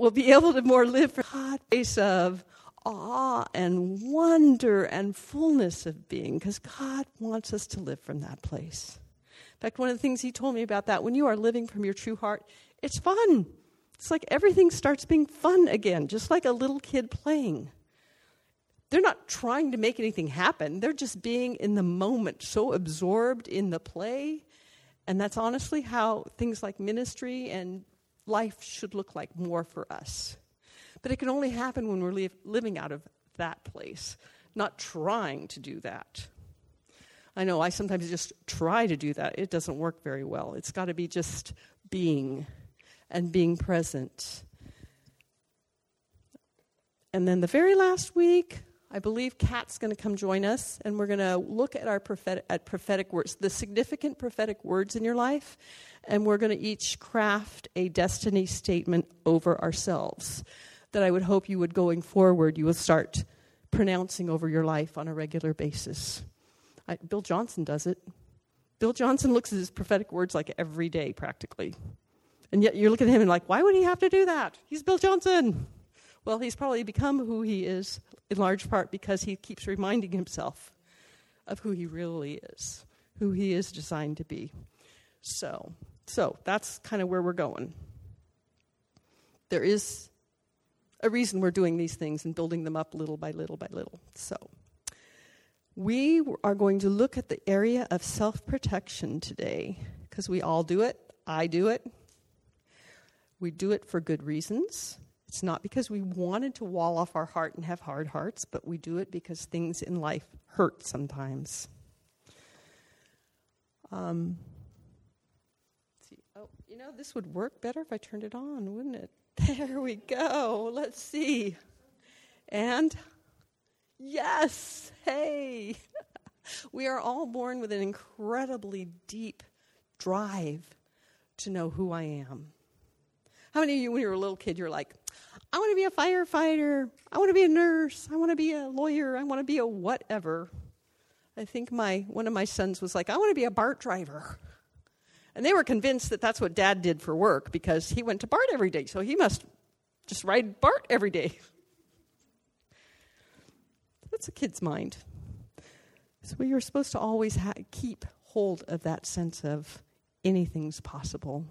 we'll be able to more live from God place of awe and wonder and fullness of being because God wants us to live from that place. In fact, one of the things he told me about that when you are living from your true heart, it's fun. It's like everything starts being fun again, just like a little kid playing. They're not trying to make anything happen, they're just being in the moment, so absorbed in the play. And that's honestly how things like ministry and life should look like more for us. But it can only happen when we're li- living out of that place, not trying to do that. I know I sometimes just try to do that. It doesn't work very well. It's got to be just being and being present. And then the very last week, I believe Kat's going to come join us, and we're going to look at our prophetic, at prophetic words, the significant prophetic words in your life, and we're going to each craft a destiny statement over ourselves that I would hope you would going forward you will start pronouncing over your life on a regular basis. I, Bill Johnson does it. Bill Johnson looks at his prophetic words like every day, practically. And yet you're looking at him and like, why would he have to do that? He's Bill Johnson. Well, he's probably become who he is in large part because he keeps reminding himself of who he really is, who he is designed to be. So, so that's kind of where we're going. There is a reason we're doing these things and building them up little by little by little. So, we are going to look at the area of self protection today because we all do it. I do it. We do it for good reasons. It's not because we wanted to wall off our heart and have hard hearts, but we do it because things in life hurt sometimes. Um, know, this would work better if I turned it on, wouldn't it? There we go. Let's see. And yes, hey. we are all born with an incredibly deep drive to know who I am. How many of you, when you were a little kid, you're like, I want to be a firefighter. I want to be a nurse. I want to be a lawyer. I want to be a whatever. I think my one of my sons was like, I want to be a BART driver. And they were convinced that that's what dad did for work because he went to BART every day, so he must just ride BART every day. That's a kid's mind. So you're supposed to always ha- keep hold of that sense of anything's possible.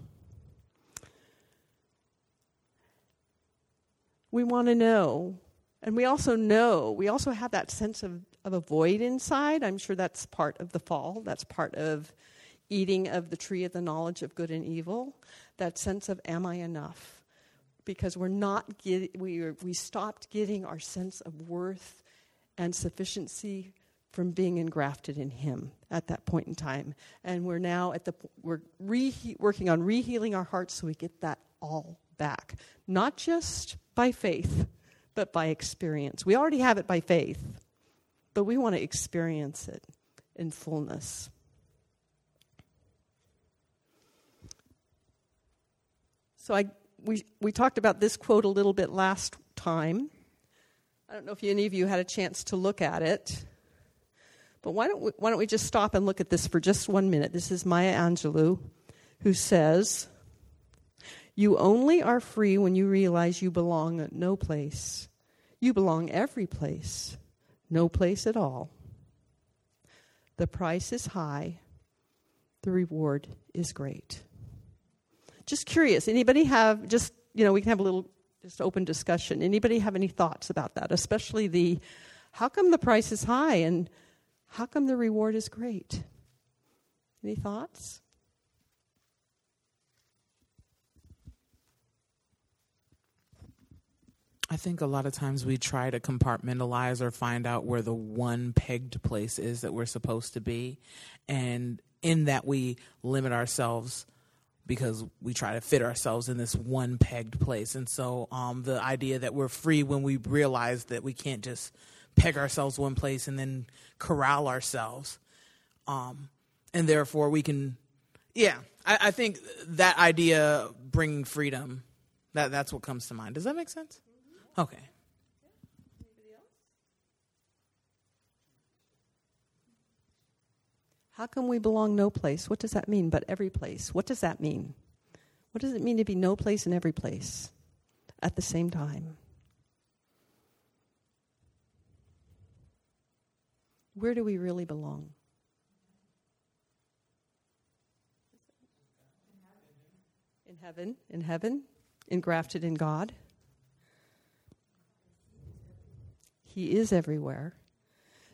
We want to know. And we also know, we also have that sense of, of a void inside. I'm sure that's part of the fall. That's part of eating of the tree of the knowledge of good and evil, that sense of am I enough? Because we're not get, we we stopped getting our sense of worth and sufficiency from being engrafted in Him at that point in time, and we're now at the we're re- working on rehealing our hearts so we get that all back, not just by faith, but by experience. We already have it by faith, but we want to experience it in fullness. So I, we, we talked about this quote a little bit last time. I don't know if any of you had a chance to look at it. But why don't, we, why don't we just stop and look at this for just one minute? This is Maya Angelou, who says, You only are free when you realize you belong at no place. You belong every place, no place at all. The price is high, the reward is great just curious. Anybody have just you know we can have a little just open discussion. Anybody have any thoughts about that? Especially the how come the price is high and how come the reward is great? Any thoughts? I think a lot of times we try to compartmentalize or find out where the one pegged place is that we're supposed to be. And in that, we limit ourselves because we try to fit ourselves in this one pegged place. And so um, the idea that we're free when we realize that we can't just peg ourselves one place and then corral ourselves. Um, and therefore we can, yeah, I, I, think that idea bringing freedom, that, that's what comes to mind. Does that make sense? Okay. How come we belong no place? What does that mean? But every place. What does that mean? What does it mean to be no place in every place? at the same time. Where do we really belong? In heaven, in heaven, engrafted in God. He is everywhere.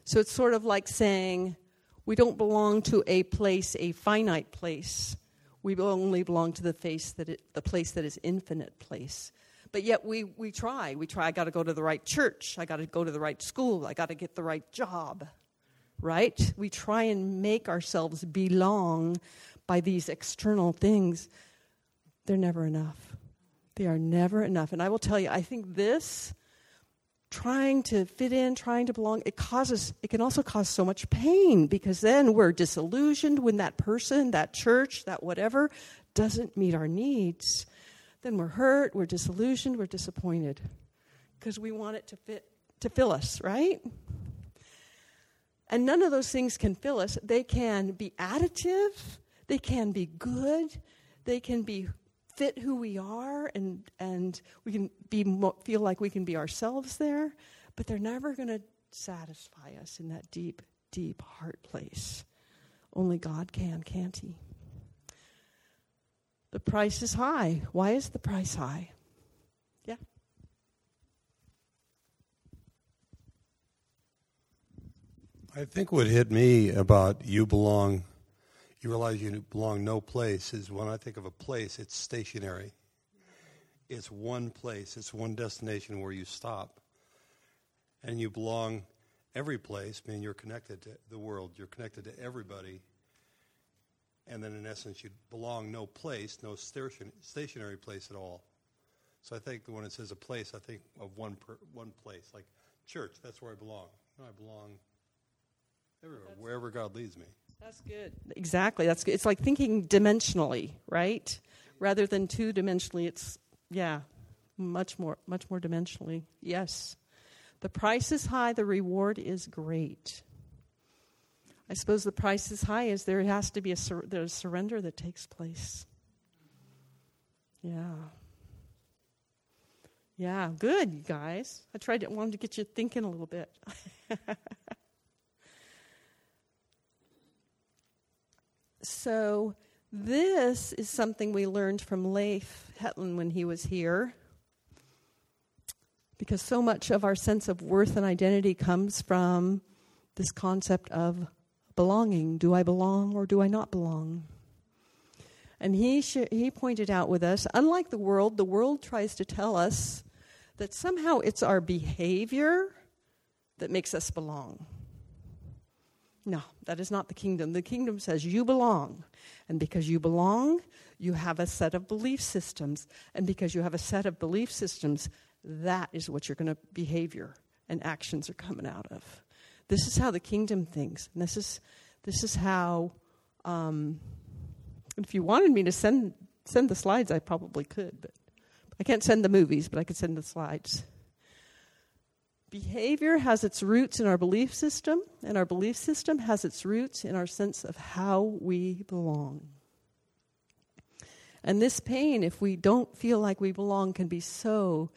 So it's sort of like saying we don't belong to a place, a finite place. We only belong to the face that it, the place that is infinite place. But yet we, we try. We try, I got to go to the right church. I got to go to the right school. I got to get the right job. Right? We try and make ourselves belong by these external things. They're never enough. They are never enough. And I will tell you, I think this trying to fit in, trying to belong, it causes it can also cause so much pain because then we're disillusioned when that person, that church, that whatever doesn't meet our needs. Then we're hurt, we're disillusioned, we're disappointed because we want it to fit to fill us, right? And none of those things can fill us. They can be additive, they can be good, they can be fit who we are and, and we can be feel like we can be ourselves there, but they're never going to satisfy us in that deep, deep heart place. Only God can, can't He? The price is high. Why is the price high? Yeah. I think what hit me about you belong you realize you belong no place is when I think of a place, it's stationary. It's one place, it's one destination where you stop. And you belong every place, I mean, you're connected to the world, you're connected to everybody. And then, in essence, you belong no place, no stationary place at all. So I think when it says a place, I think of one per, one place, like church. That's where I belong. No, I belong everywhere, that's wherever God leads me. That's good. Exactly. That's good. It's like thinking dimensionally, right? Rather than two dimensionally, it's yeah, much more much more dimensionally. Yes. The price is high, the reward is great. I suppose the price is high as there has to be a sur- there's surrender that takes place. Yeah. Yeah, good, you guys. I tried to wanted to get you thinking a little bit. So, this is something we learned from Leif Hetland when he was here. Because so much of our sense of worth and identity comes from this concept of belonging. Do I belong or do I not belong? And he, sh- he pointed out with us, unlike the world, the world tries to tell us that somehow it's our behavior that makes us belong. No, that is not the kingdom. The kingdom says you belong. And because you belong, you have a set of belief systems. And because you have a set of belief systems, that is what your going to behavior and actions are coming out of. This is how the kingdom thinks. And this is this is how um, if you wanted me to send send the slides, I probably could, but I can't send the movies, but I could send the slides. Behavior has its roots in our belief system, and our belief system has its roots in our sense of how we belong. And this pain, if we don't feel like we belong, can be so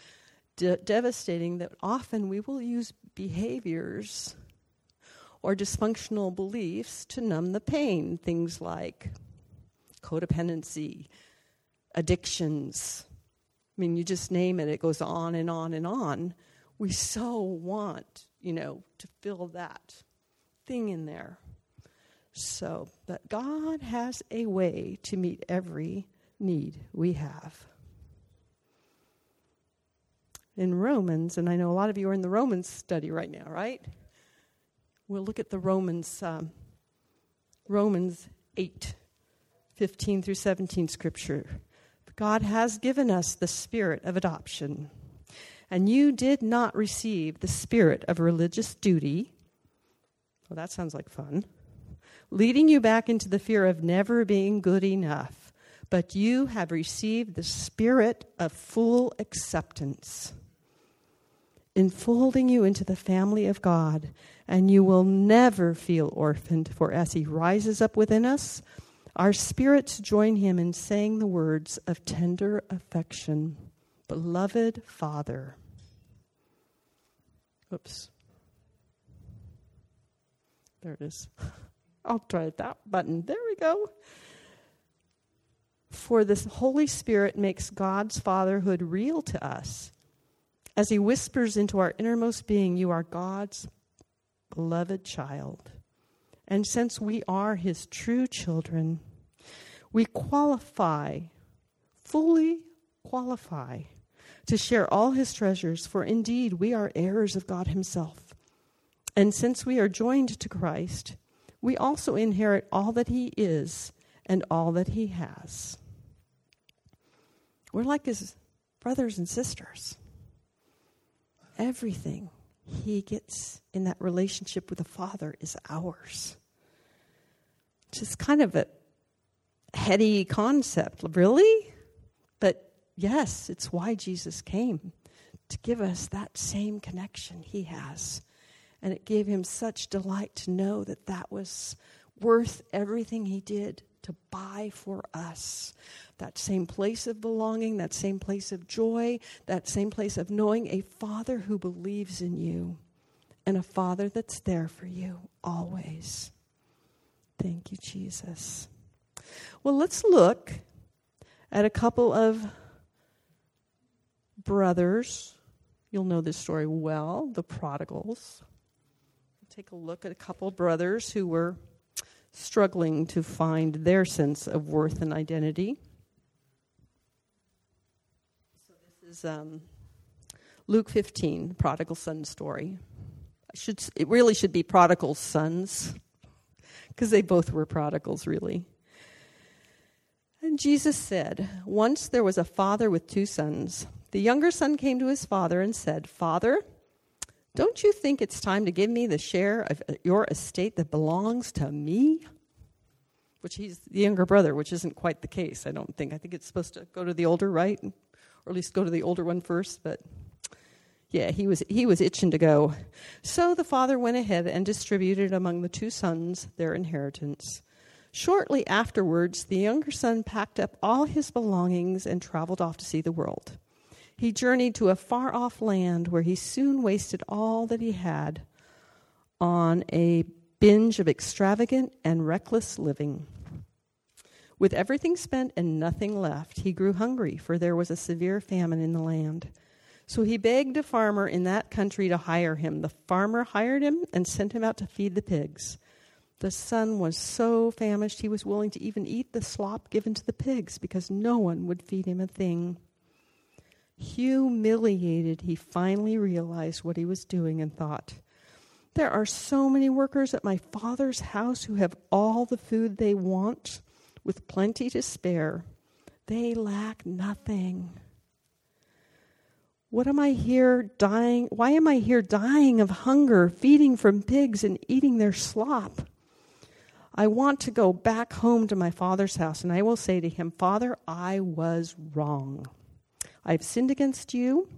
de- devastating that often we will use behaviors or dysfunctional beliefs to numb the pain. Things like codependency, addictions. I mean, you just name it, it goes on and on and on we so want, you know, to fill that thing in there. So, that God has a way to meet every need we have. In Romans, and I know a lot of you are in the Romans study right now, right? We'll look at the Romans, um, Romans 8, 15 through 17 scripture. God has given us the spirit of adoption and you did not receive the spirit of religious duty. Well, that sounds like fun. Leading you back into the fear of never being good enough, but you have received the spirit of full acceptance, enfolding you into the family of God, and you will never feel orphaned, for as He rises up within us, our spirits join Him in saying the words of tender affection beloved Father. Oops. There it is. I'll try that button. There we go. For the Holy Spirit makes God's fatherhood real to us as He whispers into our innermost being, You are God's beloved child. And since we are His true children, we qualify, fully qualify, to share all His treasures, for indeed we are heirs of God Himself. And since we are joined to Christ, we also inherit all that He is and all that He has. We're like His brothers and sisters. Everything He gets in that relationship with the Father is ours. Just kind of a heady concept, really? But yes, it's why Jesus came to give us that same connection He has and it gave him such delight to know that that was worth everything he did to buy for us. That same place of belonging, that same place of joy, that same place of knowing a Father who believes in you and a Father that's there for you always. Thank you, Jesus. Well, let's look at a couple of brothers. You'll know this story well the prodigals take a look at a couple brothers who were struggling to find their sense of worth and identity. So this is um, Luke 15, prodigal son story. I should, it really should be prodigal sons, because they both were prodigals, really. And Jesus said, Once there was a father with two sons. The younger son came to his father and said, Father, don't you think it's time to give me the share of your estate that belongs to me? Which he's the younger brother, which isn't quite the case, I don't think. I think it's supposed to go to the older, right? Or at least go to the older one first, but yeah, he was he was itching to go. So the father went ahead and distributed among the two sons their inheritance. Shortly afterwards, the younger son packed up all his belongings and traveled off to see the world. He journeyed to a far off land where he soon wasted all that he had on a binge of extravagant and reckless living. With everything spent and nothing left, he grew hungry, for there was a severe famine in the land. So he begged a farmer in that country to hire him. The farmer hired him and sent him out to feed the pigs. The son was so famished he was willing to even eat the slop given to the pigs because no one would feed him a thing. Humiliated, he finally realized what he was doing and thought, There are so many workers at my father's house who have all the food they want with plenty to spare. They lack nothing. What am I here dying? Why am I here dying of hunger, feeding from pigs and eating their slop? I want to go back home to my father's house, and I will say to him, Father, I was wrong. I've sinned against you.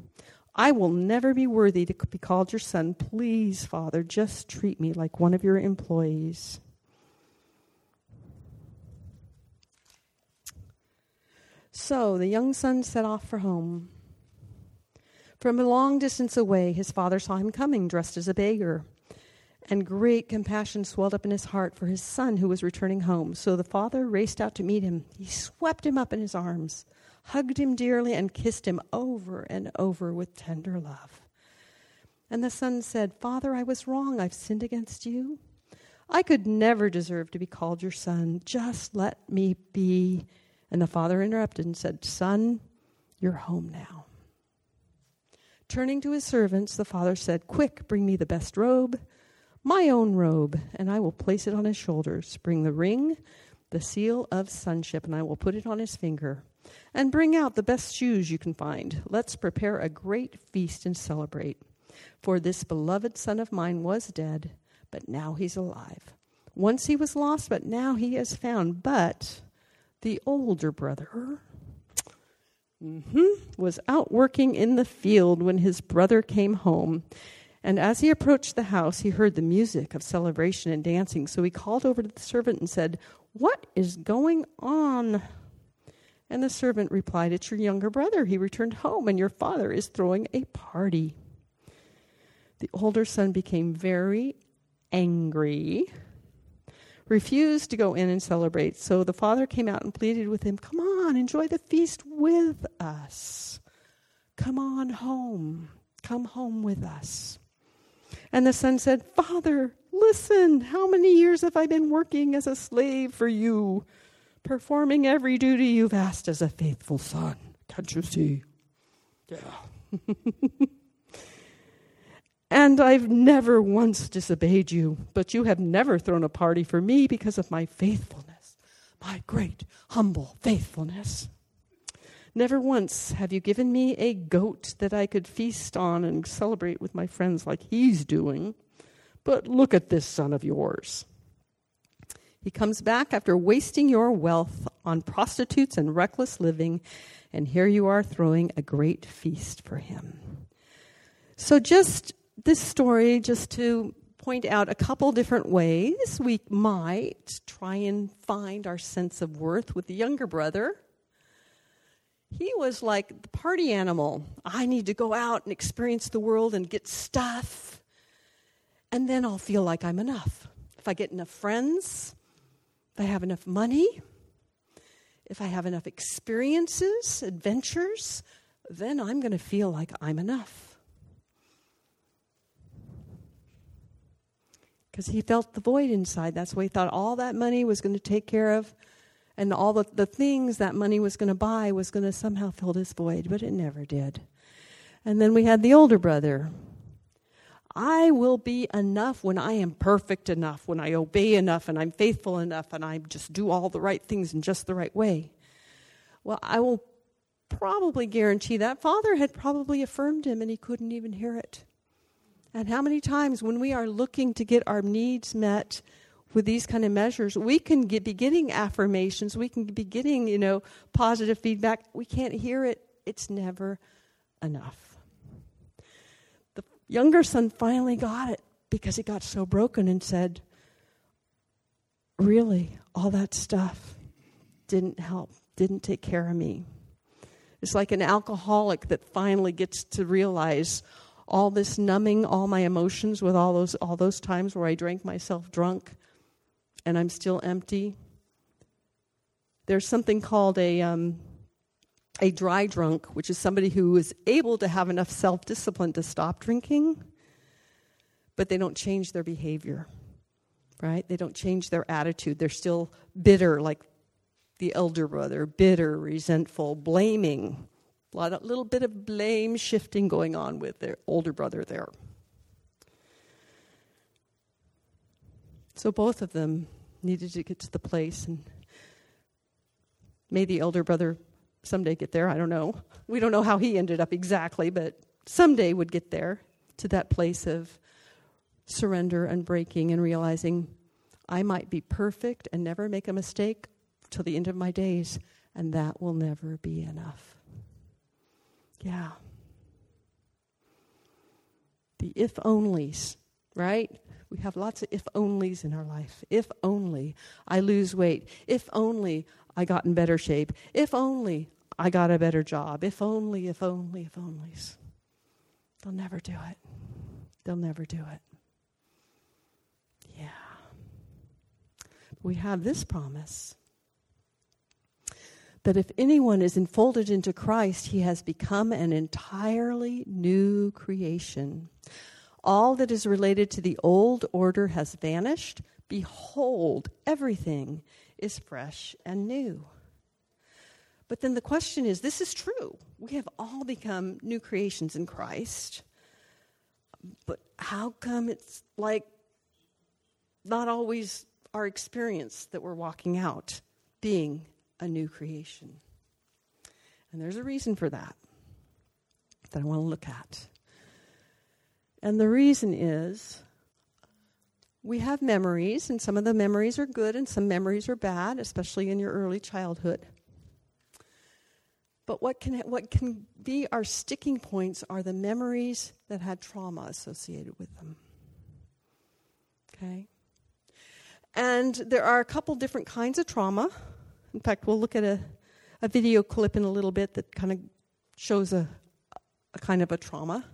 I will never be worthy to be called your son. Please, Father, just treat me like one of your employees. So the young son set off for home. From a long distance away, his father saw him coming, dressed as a beggar. And great compassion swelled up in his heart for his son who was returning home. So the father raced out to meet him. He swept him up in his arms hugged him dearly, and kissed him over and over with tender love. And the son said, Father, I was wrong. I've sinned against you. I could never deserve to be called your son. Just let me be. And the father interrupted and said, Son, you're home now. Turning to his servants, the father said, Quick, bring me the best robe, my own robe, and I will place it on his shoulders. Bring the ring, the seal of sonship, and I will put it on his finger and bring out the best shoes you can find. Let's prepare a great feast and celebrate. For this beloved son of mine was dead, but now he's alive. Once he was lost, but now he is found. But the older brother mm-hmm, was out working in the field when his brother came home. And as he approached the house, he heard the music of celebration and dancing. So he called over to the servant and said, What is going on? And the servant replied, It's your younger brother. He returned home, and your father is throwing a party. The older son became very angry, refused to go in and celebrate. So the father came out and pleaded with him, Come on, enjoy the feast with us. Come on home. Come home with us. And the son said, Father, listen, how many years have I been working as a slave for you? Performing every duty you've asked as a faithful son. Can't you see? Yeah. and I've never once disobeyed you, but you have never thrown a party for me because of my faithfulness, my great, humble faithfulness. Never once have you given me a goat that I could feast on and celebrate with my friends like he's doing. But look at this son of yours. He comes back after wasting your wealth on prostitutes and reckless living, and here you are throwing a great feast for him. So, just this story, just to point out a couple different ways we might try and find our sense of worth with the younger brother. He was like the party animal. I need to go out and experience the world and get stuff, and then I'll feel like I'm enough. If I get enough friends, I have enough money, if I have enough experiences, adventures, then I'm going to feel like I'm enough. Because he felt the void inside. That's why he thought all that money was going to take care of, and all the, the things that money was going to buy was going to somehow fill this void, but it never did. And then we had the older brother I will be enough when I am perfect enough, when I obey enough and I'm faithful enough and I just do all the right things in just the right way. Well, I will probably guarantee that father had probably affirmed him and he couldn't even hear it. And how many times when we are looking to get our needs met with these kind of measures, we can get, be getting affirmations, we can be getting, you know, positive feedback. We can't hear it. It's never enough younger son finally got it because he got so broken and said, Really, all that stuff didn't help, didn't take care of me. It's like an alcoholic that finally gets to realize all this numbing all my emotions with all those all those times where I drank myself drunk and I'm still empty. There's something called a um, a dry drunk, which is somebody who is able to have enough self discipline to stop drinking, but they don't change their behavior, right? They don't change their attitude. They're still bitter, like the elder brother, bitter, resentful, blaming. A lot, a little bit of blame shifting going on with their older brother there. So both of them needed to get to the place, and may the elder brother someday get there. I don't know. We don't know how he ended up exactly, but someday would get there to that place of surrender and breaking and realizing I might be perfect and never make a mistake till the end of my days, and that will never be enough. Yeah. The if onlys, right? We have lots of if onlys in our life. If only I lose weight. If only I got in better shape. If only I got a better job. If only, if only, if onlys. They'll never do it. They'll never do it. Yeah. We have this promise that if anyone is enfolded into Christ, he has become an entirely new creation. All that is related to the old order has vanished. Behold, everything is fresh and new. But then the question is this is true. We have all become new creations in Christ. But how come it's like not always our experience that we're walking out being a new creation? And there's a reason for that that I want to look at. And the reason is we have memories, and some of the memories are good and some memories are bad, especially in your early childhood. But what can, what can be our sticking points are the memories that had trauma associated with them. Okay? And there are a couple different kinds of trauma. In fact, we'll look at a, a video clip in a little bit that kind of shows a, a kind of a trauma.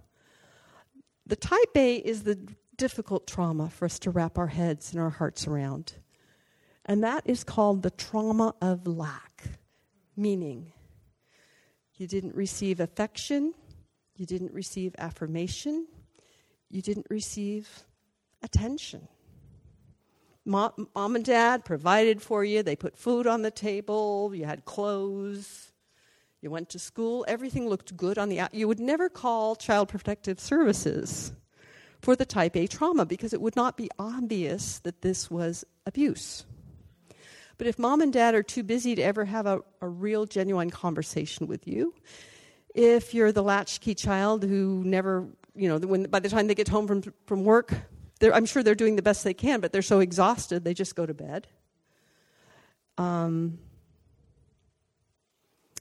The type A is the difficult trauma for us to wrap our heads and our hearts around. And that is called the trauma of lack, meaning you didn't receive affection, you didn't receive affirmation, you didn't receive attention. Mom, and dad provided for you, they put food on the table, you had clothes, you went to school, everything looked good on the out. You would never call Child Protective Services for the type A trauma because it would not be obvious that this was abuse. But if mom and dad are too busy to ever have a, a real, genuine conversation with you, if you're the latchkey child who never, you know, when, by the time they get home from, from work, I'm sure they're doing the best they can, but they're so exhausted they just go to bed. Um,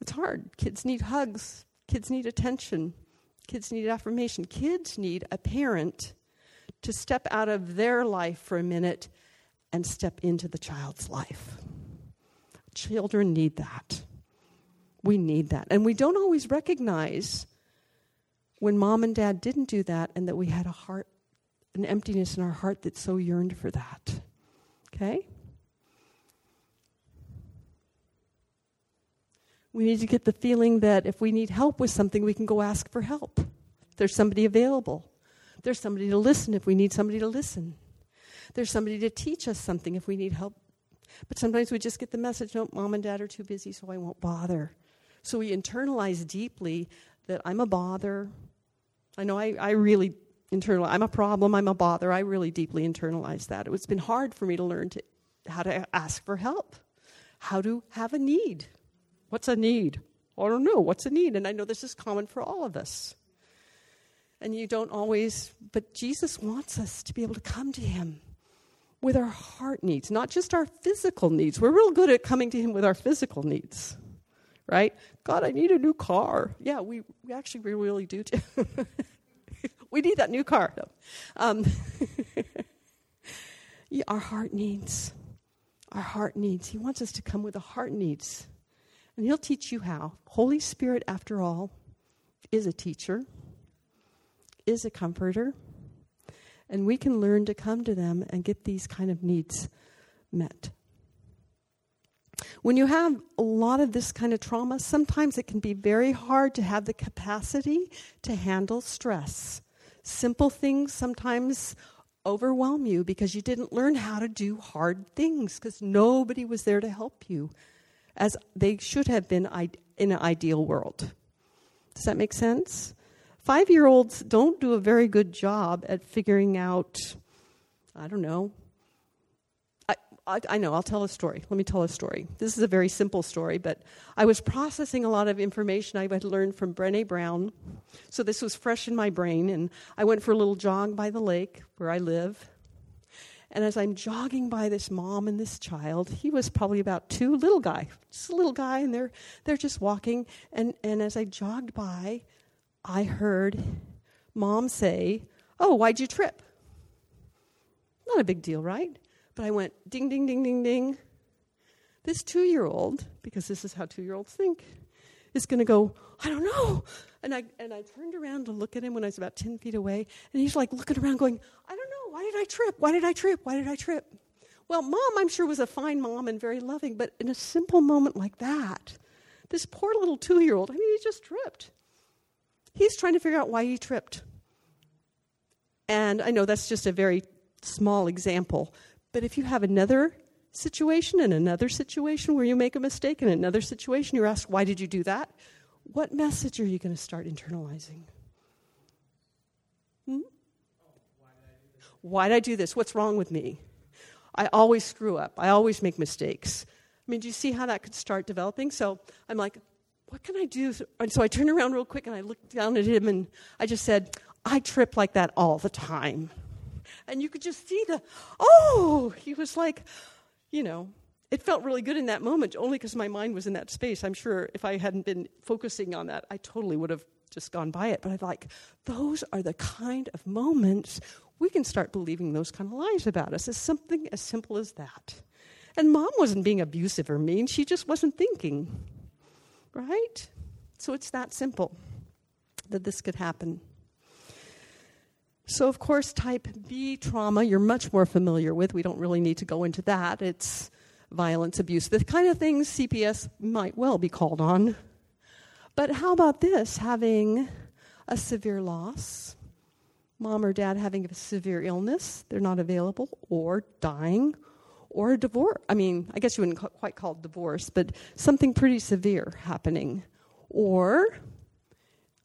it's hard. Kids need hugs, kids need attention, kids need affirmation. Kids need a parent to step out of their life for a minute and step into the child's life. Children need that. We need that. And we don't always recognize when mom and dad didn't do that and that we had a heart, an emptiness in our heart that so yearned for that. Okay? We need to get the feeling that if we need help with something, we can go ask for help. There's somebody available. There's somebody to listen if we need somebody to listen. There's somebody to teach us something if we need help. But sometimes we just get the message no, mom and dad are too busy, so I won't bother. So we internalize deeply that I'm a bother. I know I, I really internalize, I'm a problem, I'm a bother. I really deeply internalize that. It's been hard for me to learn to, how to ask for help, how to have a need. What's a need? I don't know. What's a need? And I know this is common for all of us. And you don't always, but Jesus wants us to be able to come to Him with our heart needs, not just our physical needs. We're real good at coming to Him with our physical needs, right? God, I need a new car. Yeah, we, we actually we really do too. we need that new car. Um, yeah, our heart needs. Our heart needs. He wants us to come with the heart needs. And He'll teach you how. Holy Spirit, after all, is a teacher, is a comforter, and we can learn to come to them and get these kind of needs met. When you have a lot of this kind of trauma, sometimes it can be very hard to have the capacity to handle stress. Simple things sometimes overwhelm you because you didn't learn how to do hard things because nobody was there to help you as they should have been in an ideal world. Does that make sense? Five year olds don't do a very good job at figuring out, I don't know. I, I, know, I'll tell a story. Let me tell a story. This is a very simple story, but I was processing a lot of information I had learned from Brene Brown. So this was fresh in my brain, and I went for a little jog by the lake where I live. And as I'm jogging by this mom and this child, he was probably about two, little guy, just a little guy, and they're, they're just walking. And, and as I jogged by, I heard mom say, Oh, why'd you trip? Not a big deal, right? But I went ding, ding, ding, ding, ding. This two year old, because this is how two year olds think, is going to go, I don't know. And I, and I turned around to look at him when I was about 10 feet away, and he's like looking around going, I don't. Why did I trip? Why did I trip? Why did I trip? Well, mom, I'm sure, was a fine mom and very loving, but in a simple moment like that, this poor little two year old, I mean, he just tripped. He's trying to figure out why he tripped. And I know that's just a very small example, but if you have another situation and another situation where you make a mistake and another situation you're asked, why did you do that? What message are you going to start internalizing? Why did I do this? What's wrong with me? I always screw up. I always make mistakes. I mean, do you see how that could start developing? So I'm like, what can I do? And so I turned around real quick and I looked down at him and I just said, I trip like that all the time. And you could just see the, oh, he was like, you know, it felt really good in that moment only because my mind was in that space. I'm sure if I hadn't been focusing on that, I totally would have just gone by it. But I'm like, those are the kind of moments we can start believing those kind of lies about us. It's something as simple as that. And mom wasn't being abusive or mean, she just wasn't thinking. right? So it's that simple that this could happen. So, of course, type B trauma you're much more familiar with. We don't really need to go into that. It's violence, abuse, the kind of things CPS might well be called on. But how about this? Having a severe loss, mom or dad having a severe illness, they're not available, or dying, or a divorce. I mean, I guess you wouldn't quite call it divorce, but something pretty severe happening. Or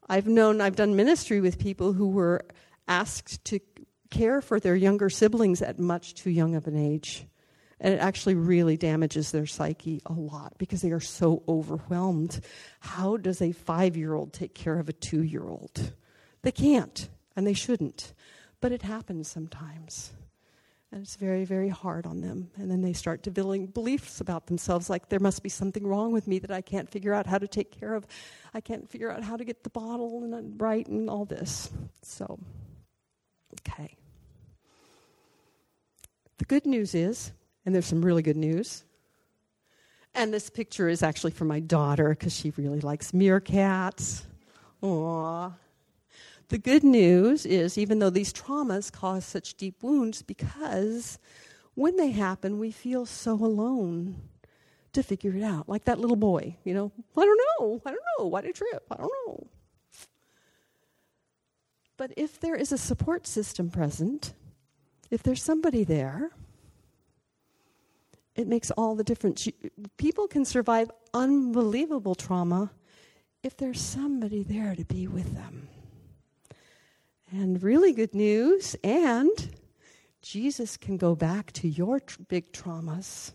I've known, I've done ministry with people who were asked to care for their younger siblings at much too young of an age. And it actually really damages their psyche a lot because they are so overwhelmed. How does a five year old take care of a two year old? They can't, and they shouldn't. But it happens sometimes. And it's very, very hard on them. And then they start developing beliefs about themselves like there must be something wrong with me that I can't figure out how to take care of. I can't figure out how to get the bottle and uh, right and all this. So, okay. The good news is, and there's some really good news, and this picture is actually for my daughter because she really likes meerkats. Aww. The good news is, even though these traumas cause such deep wounds, because when they happen, we feel so alone to figure it out. Like that little boy, you know, I don't know, I don't know, why did I trip? I don't know. But if there is a support system present, if there's somebody there, it makes all the difference. People can survive unbelievable trauma if there's somebody there to be with them. And really good news, and Jesus can go back to your tr- big traumas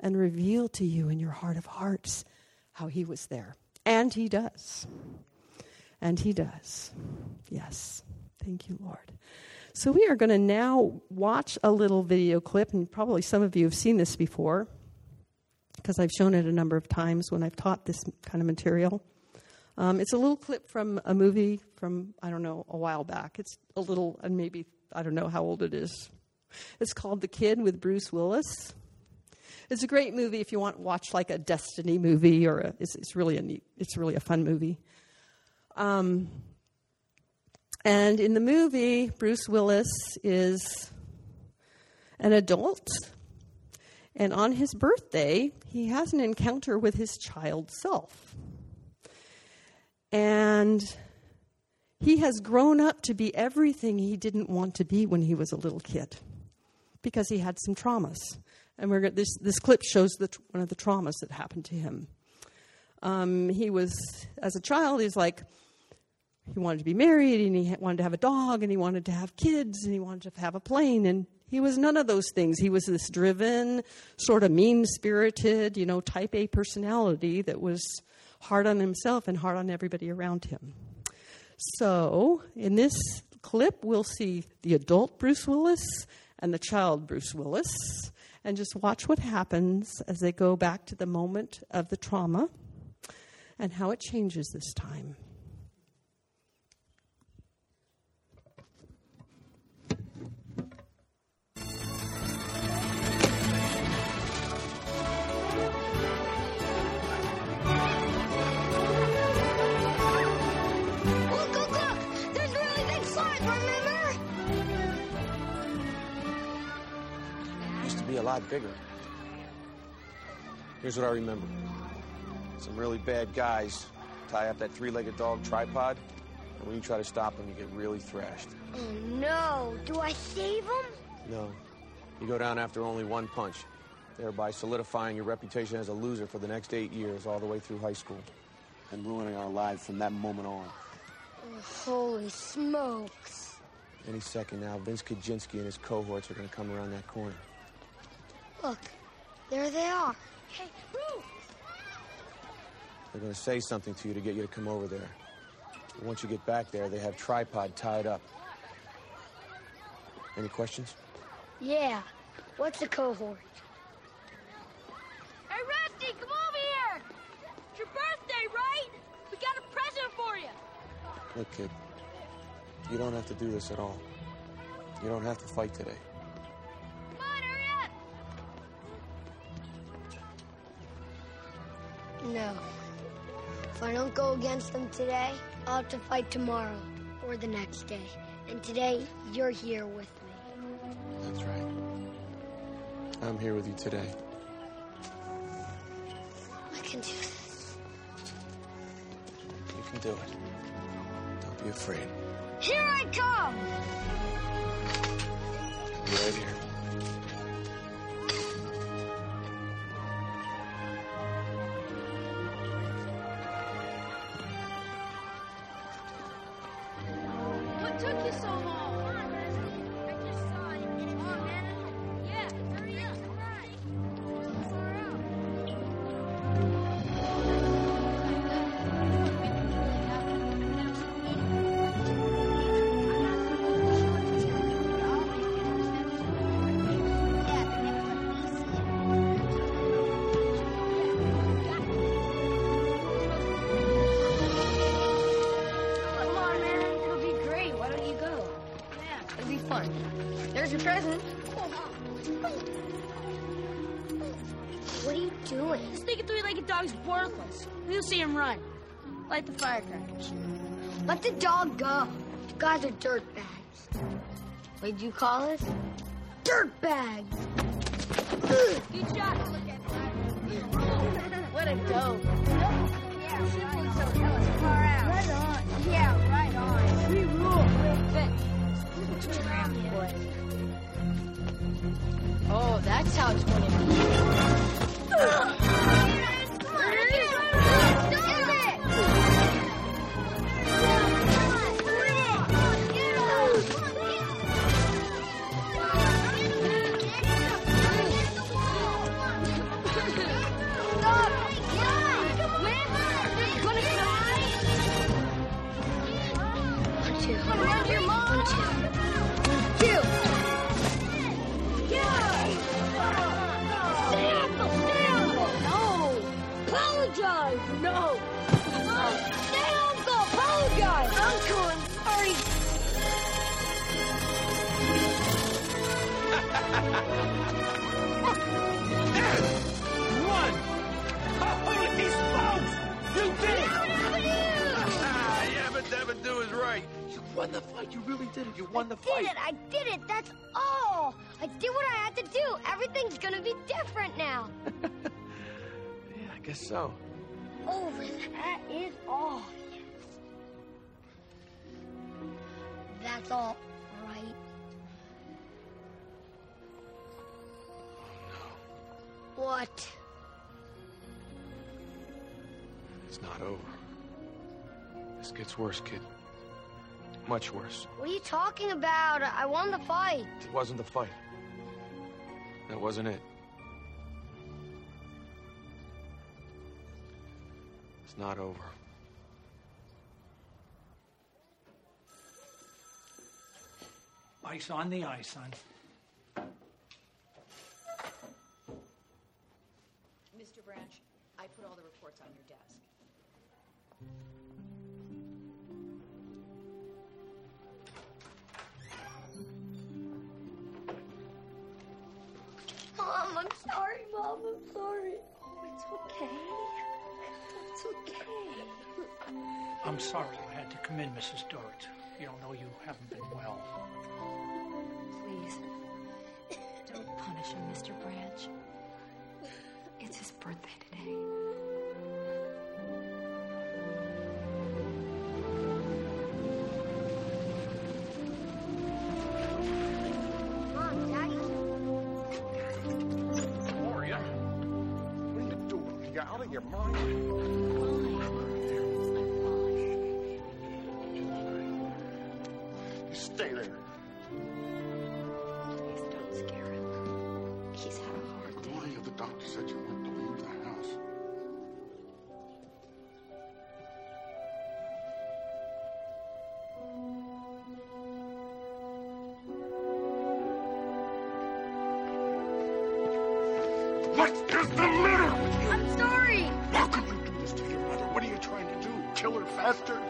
and reveal to you in your heart of hearts how he was there. And he does. And he does. Yes. Thank you, Lord. So we are going to now watch a little video clip, and probably some of you have seen this before because I've shown it a number of times when I've taught this kind of material. Um, it's a little clip from a movie from, I don't know, a while back. It's a little, and maybe, I don't know how old it is. It's called The Kid with Bruce Willis. It's a great movie if you want to watch like a Destiny movie, or a, it's, it's, really a neat, it's really a fun movie. Um, and in the movie, Bruce Willis is an adult, and on his birthday, he has an encounter with his child self. And he has grown up to be everything he didn't want to be when he was a little kid because he had some traumas. And we're, this, this clip shows the, one of the traumas that happened to him. Um, he was, as a child, he's like, he wanted to be married and he wanted to have a dog and he wanted to have kids and he wanted to have a plane. And he was none of those things. He was this driven, sort of mean spirited, you know, type A personality that was hard on himself and hard on everybody around him. So, in this clip, we'll see the adult Bruce Willis and the child Bruce Willis, and just watch what happens as they go back to the moment of the trauma and how it changes this time. Lot bigger. Here's what I remember. Some really bad guys tie up that three-legged dog tripod, and when you try to stop them, you get really thrashed. Oh, no. Do I save them? No. You go down after only one punch, thereby solidifying your reputation as a loser for the next eight years, all the way through high school. And ruining our lives from that moment on. Oh, holy smokes. Any second now, Vince Kaczynski and his cohorts are going to come around that corner. Look, there they are. Hey, Bruce! They're going to say something to you to get you to come over there. And once you get back there, they have tripod tied up. Any questions? Yeah. What's a cohort? Hey, Rusty, come over here! It's your birthday, right? We got a present for you. Look, kid, you don't have to do this at all. You don't have to fight today. No. If I don't go against them today, I'll have to fight tomorrow or the next day. And today, you're here with me. That's right. I'm here with you today. I can do this. You can do it. Don't be afraid. Here I come! Right here. Let the dog go. You guys are dirt bags. What'd you call us? Dirt bags. Good shot. what a dope. Yeah, shooting so that was far out. Right on. Yeah, right on. We rule. Oh, that's how it's going to What? It's not over. This gets worse, kid. Much worse. What are you talking about? I won the fight. It wasn't the fight. That wasn't it. It's not over. Ice on the ice, son. Mr. Branch, I put all the reports on your desk. Mom, I'm sorry, Mom. I'm sorry. Oh, it's okay. It's okay. I'm sorry you had to come in, Mrs. Dort. You don't know you haven't been well. Please, don't punish him, Mr. Branch. It's his birthday today. Mom, Daddy. Gloria, open the door. You out of your mind? What the with you? I'm sorry. How could you do this to your mother? What are you trying to do? Kill her faster?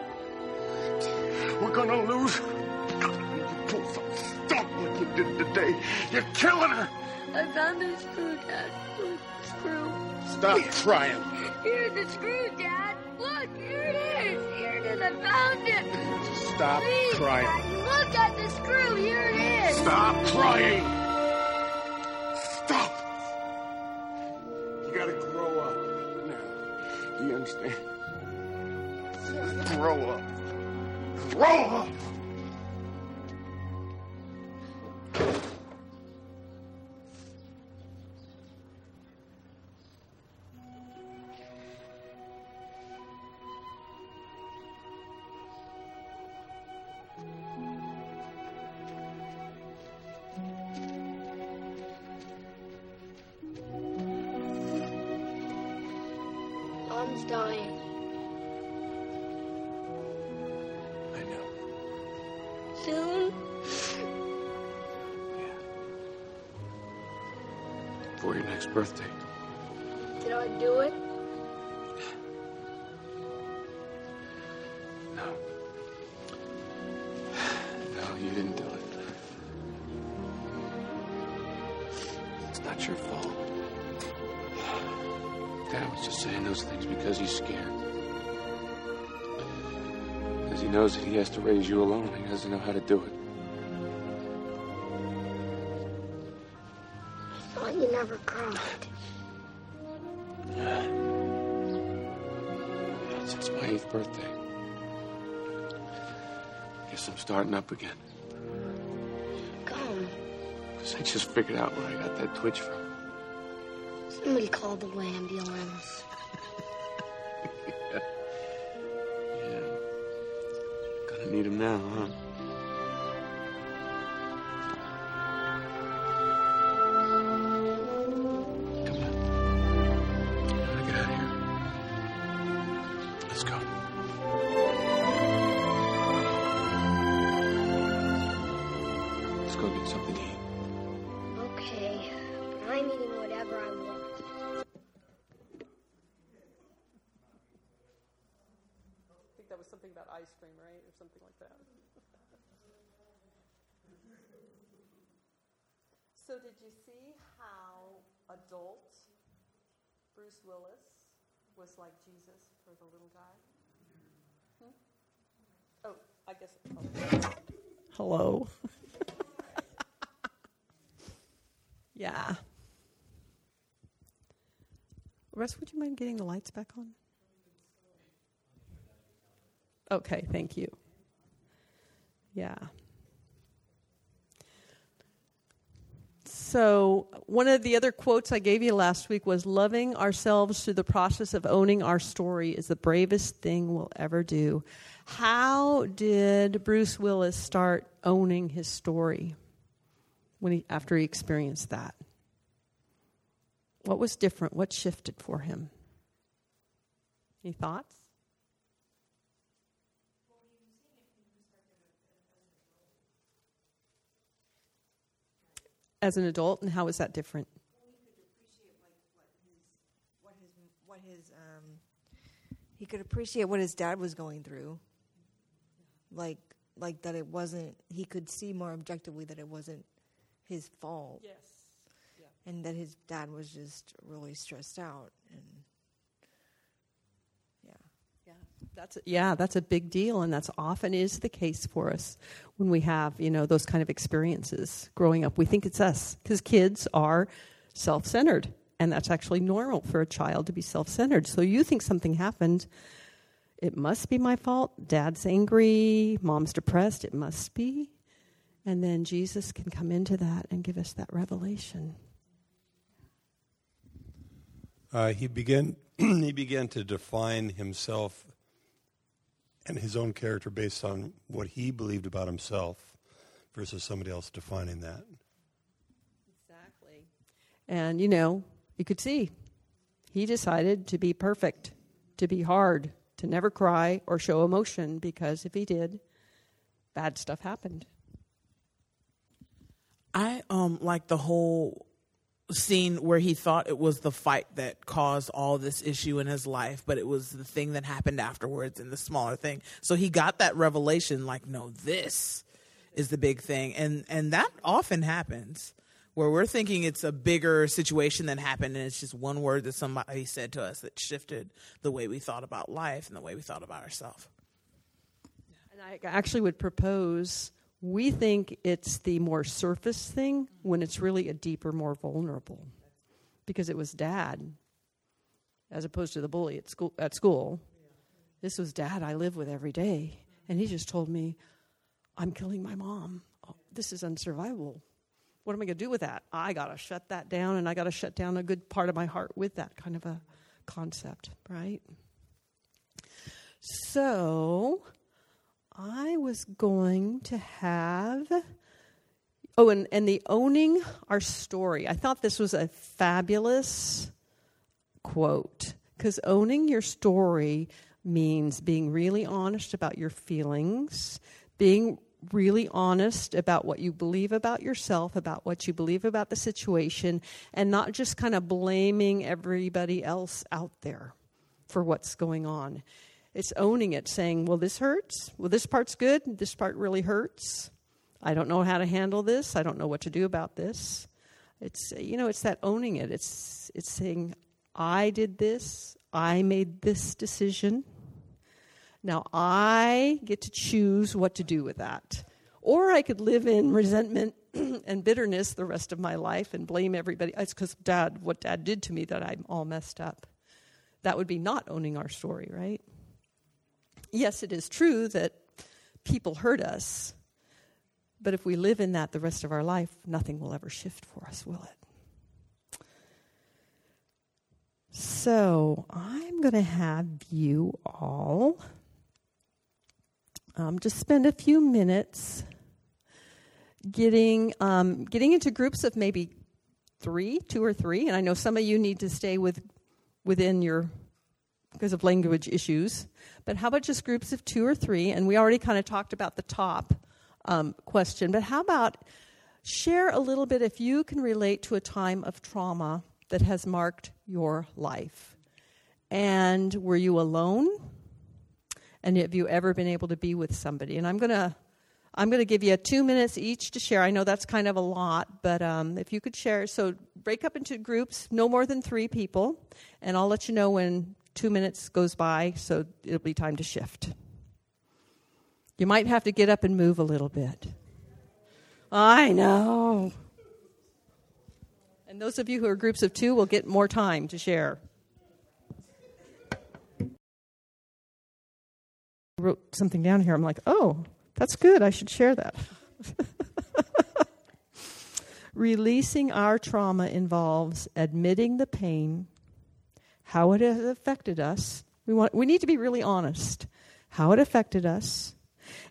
We're gonna lose. You pull some stuff like you did today. You're killing her. I found the screw, Dad. Look, screw. Stop crying. Here's the screw, Dad. Look, here it is. Here it is. I found it. Stop Please, crying. Daddy, look at the screw. Here it is. Stop crying! Grow up. Grow up! Birthday. Did I do it? No. No, you didn't do it. It's not your fault. Dad was just saying those things because he's scared. Because he knows that he has to raise you alone. He doesn't know how to do it. Since my eighth birthday. Guess I'm starting up again. Come. Because I just figured out where I got that twitch from. Somebody called the ambulance. Russ, would you mind getting the lights back on? Okay, thank you. Yeah. So, one of the other quotes I gave you last week was loving ourselves through the process of owning our story is the bravest thing we'll ever do. How did Bruce Willis start owning his story when he, after he experienced that? What was different? What shifted for him? Any thoughts? As an adult, and how is that different? what his um he could appreciate what his dad was going through like like that it wasn't he could see more objectively that it wasn't his fault Yes. And that his dad was just really stressed out and yeah Yeah, that's a, yeah, that's a big deal, and that's often is the case for us when we have you know those kind of experiences growing up. We think it's us because kids are self-centered, and that's actually normal for a child to be self-centered. So you think something happened, it must be my fault. Dad's angry, mom's depressed. It must be, and then Jesus can come into that and give us that revelation. Uh, he began he began to define himself and his own character based on what he believed about himself versus somebody else defining that. Exactly. And, you know, you could see he decided to be perfect, to be hard, to never cry or show emotion because if he did, bad stuff happened. I um like the whole scene where he thought it was the fight that caused all this issue in his life, but it was the thing that happened afterwards and the smaller thing. So he got that revelation like, no, this is the big thing. And and that often happens where we're thinking it's a bigger situation that happened and it's just one word that somebody said to us that shifted the way we thought about life and the way we thought about ourselves. And I actually would propose we think it's the more surface thing when it's really a deeper, more vulnerable. Because it was dad, as opposed to the bully at school. At school, this was dad I live with every day, and he just told me, "I'm killing my mom. Oh, this is unsurvivable. What am I going to do with that? I got to shut that down, and I got to shut down a good part of my heart with that kind of a concept, right?" So I was going to have. Oh, and, and the owning our story. I thought this was a fabulous quote because owning your story means being really honest about your feelings, being really honest about what you believe about yourself, about what you believe about the situation, and not just kind of blaming everybody else out there for what's going on. It's owning it, saying, well, this hurts. Well, this part's good. This part really hurts. I don't know how to handle this. I don't know what to do about this. It's, you know, it's that owning it. It's, it's saying, I did this. I made this decision. Now I get to choose what to do with that. Or I could live in resentment and bitterness the rest of my life and blame everybody. It's because dad, what dad did to me that I'm all messed up. That would be not owning our story, right? Yes, it is true that people hurt us, but if we live in that the rest of our life, nothing will ever shift for us, will it? So I'm going to have you all um, just spend a few minutes getting um, getting into groups of maybe three, two or three, and I know some of you need to stay with within your because of language issues. But how about just groups of two or three? And we already kind of talked about the top um, question, but how about share a little bit if you can relate to a time of trauma that has marked your life? And were you alone? And have you ever been able to be with somebody? And I'm going to I'm going to give you two minutes each to share. I know that's kind of a lot, but um, if you could share, so break up into groups, no more than three people, and I'll let you know when two minutes goes by, so it'll be time to shift. You might have to get up and move a little bit. I know. And those of you who are groups of two will get more time to share. Wrote something down here. I'm like, oh, that's good. I should share that. Releasing our trauma involves admitting the pain how it has affected us. We, want, we need to be really honest. How it affected us.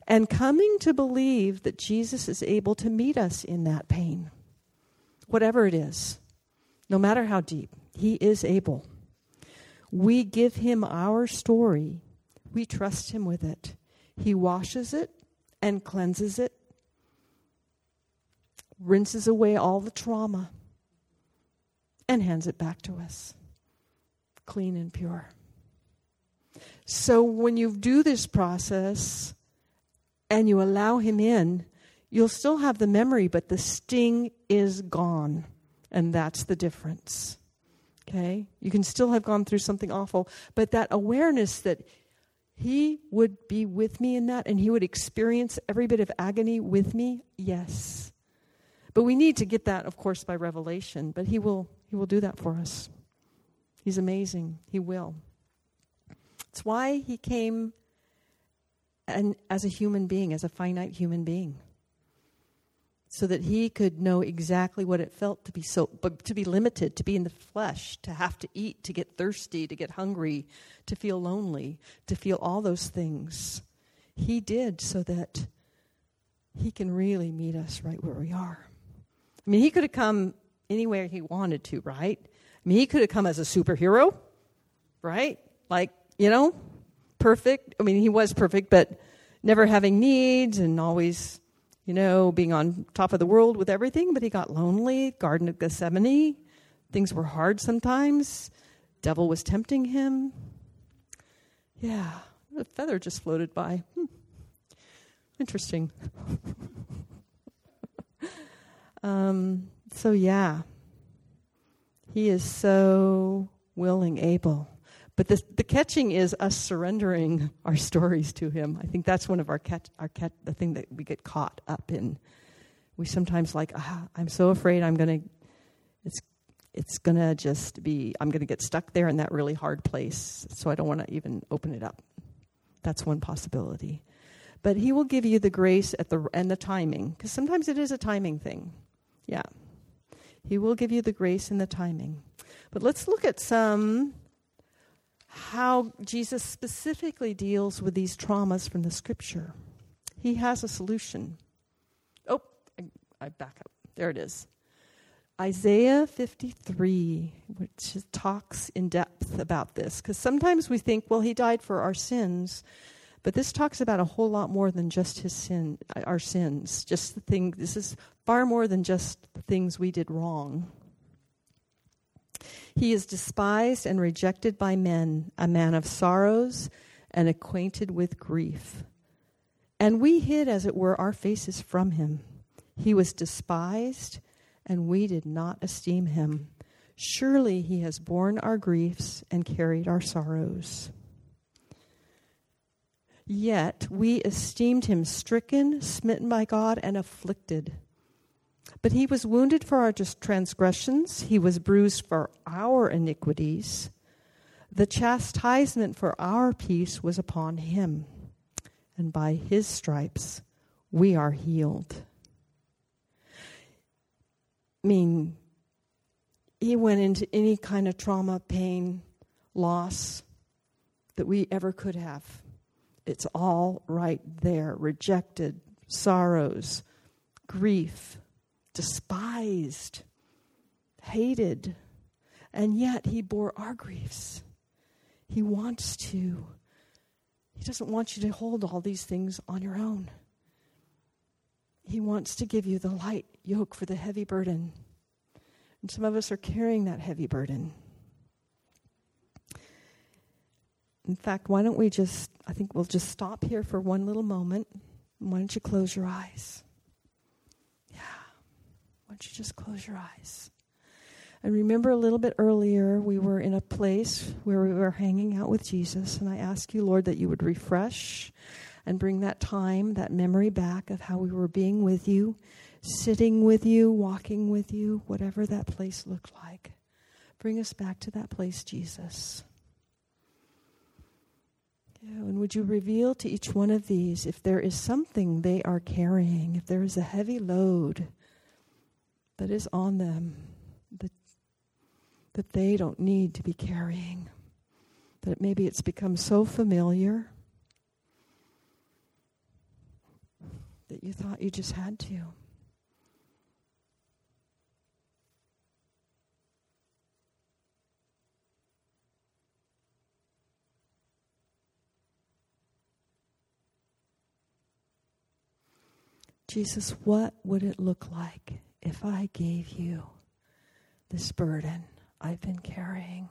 And coming to believe that Jesus is able to meet us in that pain, whatever it is, no matter how deep, He is able. We give Him our story, we trust Him with it. He washes it and cleanses it, rinses away all the trauma, and hands it back to us clean and pure. So when you do this process and you allow him in, you'll still have the memory, but the sting is gone. And that's the difference. Okay? You can still have gone through something awful, but that awareness that he would be with me in that and he would experience every bit of agony with me, yes. But we need to get that, of course, by revelation, but he will, he will do that for us. He's amazing. He will. It's why he came and as a human being, as a finite human being. So that he could know exactly what it felt to be so but to be limited, to be in the flesh, to have to eat, to get thirsty, to get hungry, to feel lonely, to feel all those things. He did so that he can really meet us right where we are. I mean, he could have come anywhere he wanted to, right? I mean, he could have come as a superhero, right? Like, you know, perfect. I mean, he was perfect, but never having needs and always, you know, being on top of the world with everything. But he got lonely, Garden of Gethsemane. Things were hard sometimes. Devil was tempting him. Yeah, a feather just floated by. Hmm. Interesting. um, So, yeah, he is so willing, able. But the, the catching is us surrendering our stories to him. I think that's one of our catch, our catch, the thing that we get caught up in. We sometimes like, ah, I'm so afraid I'm going to, it's, it's going to just be, I'm going to get stuck there in that really hard place. So I don't want to even open it up. That's one possibility. But he will give you the grace at the, and the timing, because sometimes it is a timing thing. Yeah. He will give you the grace and the timing. But let's look at some how Jesus specifically deals with these traumas from the scripture. He has a solution. Oh, I, I back up. There it is. Isaiah 53, which talks in depth about this, because sometimes we think, well, he died for our sins, but this talks about a whole lot more than just his sin, our sins. Just the thing. This is far more than just the things we did wrong. He is despised and rejected by men, a man of sorrows and acquainted with grief. And we hid, as it were, our faces from him. He was despised, and we did not esteem him. Surely he has borne our griefs and carried our sorrows. Yet we esteemed him stricken, smitten by God, and afflicted. But he was wounded for our transgressions, he was bruised for our iniquities. The chastisement for our peace was upon him, and by his stripes we are healed. I mean, he went into any kind of trauma, pain, loss that we ever could have. It's all right there rejected, sorrows, grief, despised, hated, and yet he bore our griefs. He wants to. He doesn't want you to hold all these things on your own. He wants to give you the light yoke for the heavy burden. And some of us are carrying that heavy burden. In fact, why don't we just, I think we'll just stop here for one little moment. Why don't you close your eyes? Yeah. Why don't you just close your eyes? And remember a little bit earlier, we were in a place where we were hanging out with Jesus, and I ask you, Lord, that you would refresh and bring that time, that memory back of how we were being with you, sitting with you, walking with you, whatever that place looked like. Bring us back to that place, Jesus. And would you reveal to each one of these if there is something they are carrying, if there is a heavy load that is on them that, that they don't need to be carrying. That maybe it's become so familiar that you thought you just had to. Jesus, what would it look like if I gave you this burden I've been carrying?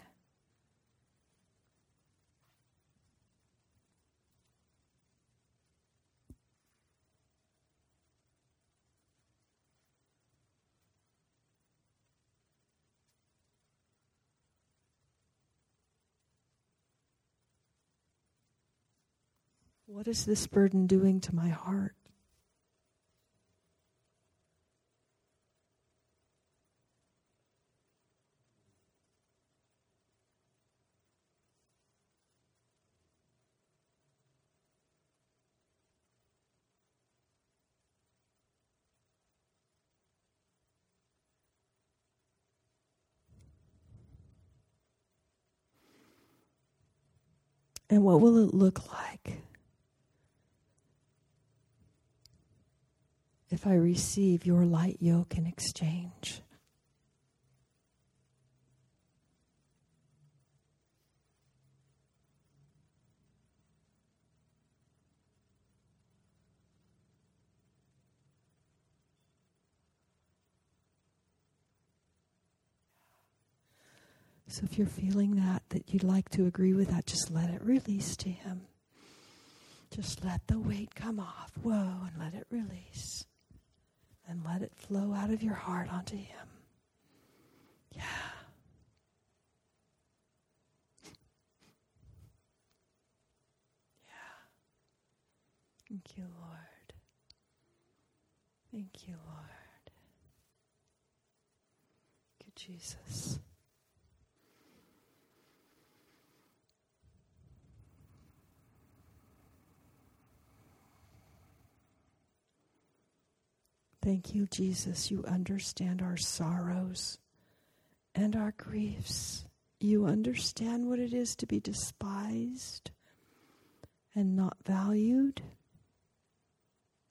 What is this burden doing to my heart? And what will it look like if I receive your light yoke in exchange? So if you're feeling that, that you'd like to agree with that, just let it release to Him. Just let the weight come off. Whoa, and let it release. And let it flow out of your heart onto Him. Yeah. Yeah. Thank you, Lord. Thank you, Lord. Thank you, Jesus. Thank you, Jesus. You understand our sorrows and our griefs. You understand what it is to be despised and not valued,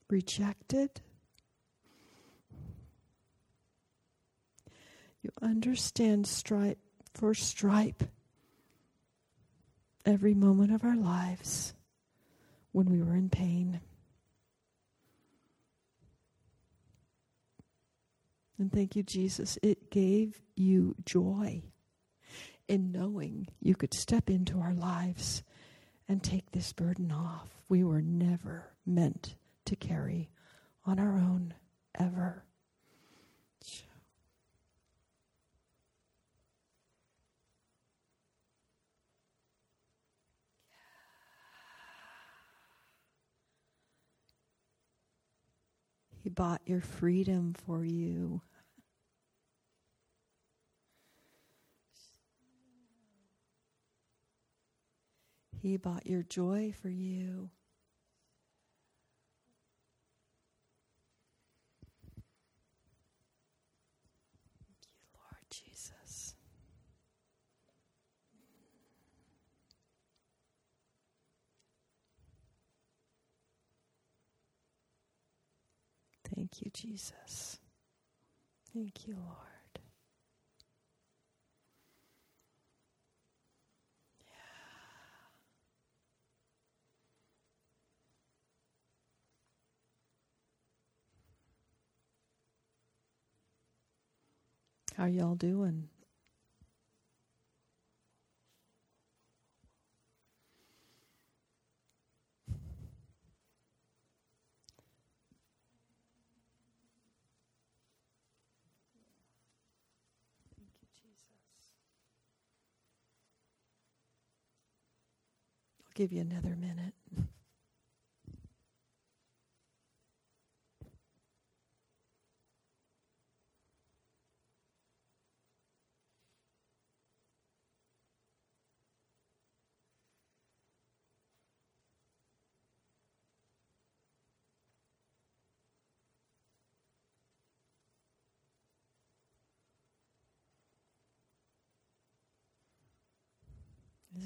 rejected. You understand stripe for stripe every moment of our lives when we were in pain. And thank you, Jesus. It gave you joy in knowing you could step into our lives and take this burden off. We were never meant to carry on our own, ever. He bought your freedom for you. He bought your joy for you. Thank you, Lord Jesus. Thank you, Jesus. Thank you, Lord. How y'all doing? Thank you, Jesus. I'll give you another minute.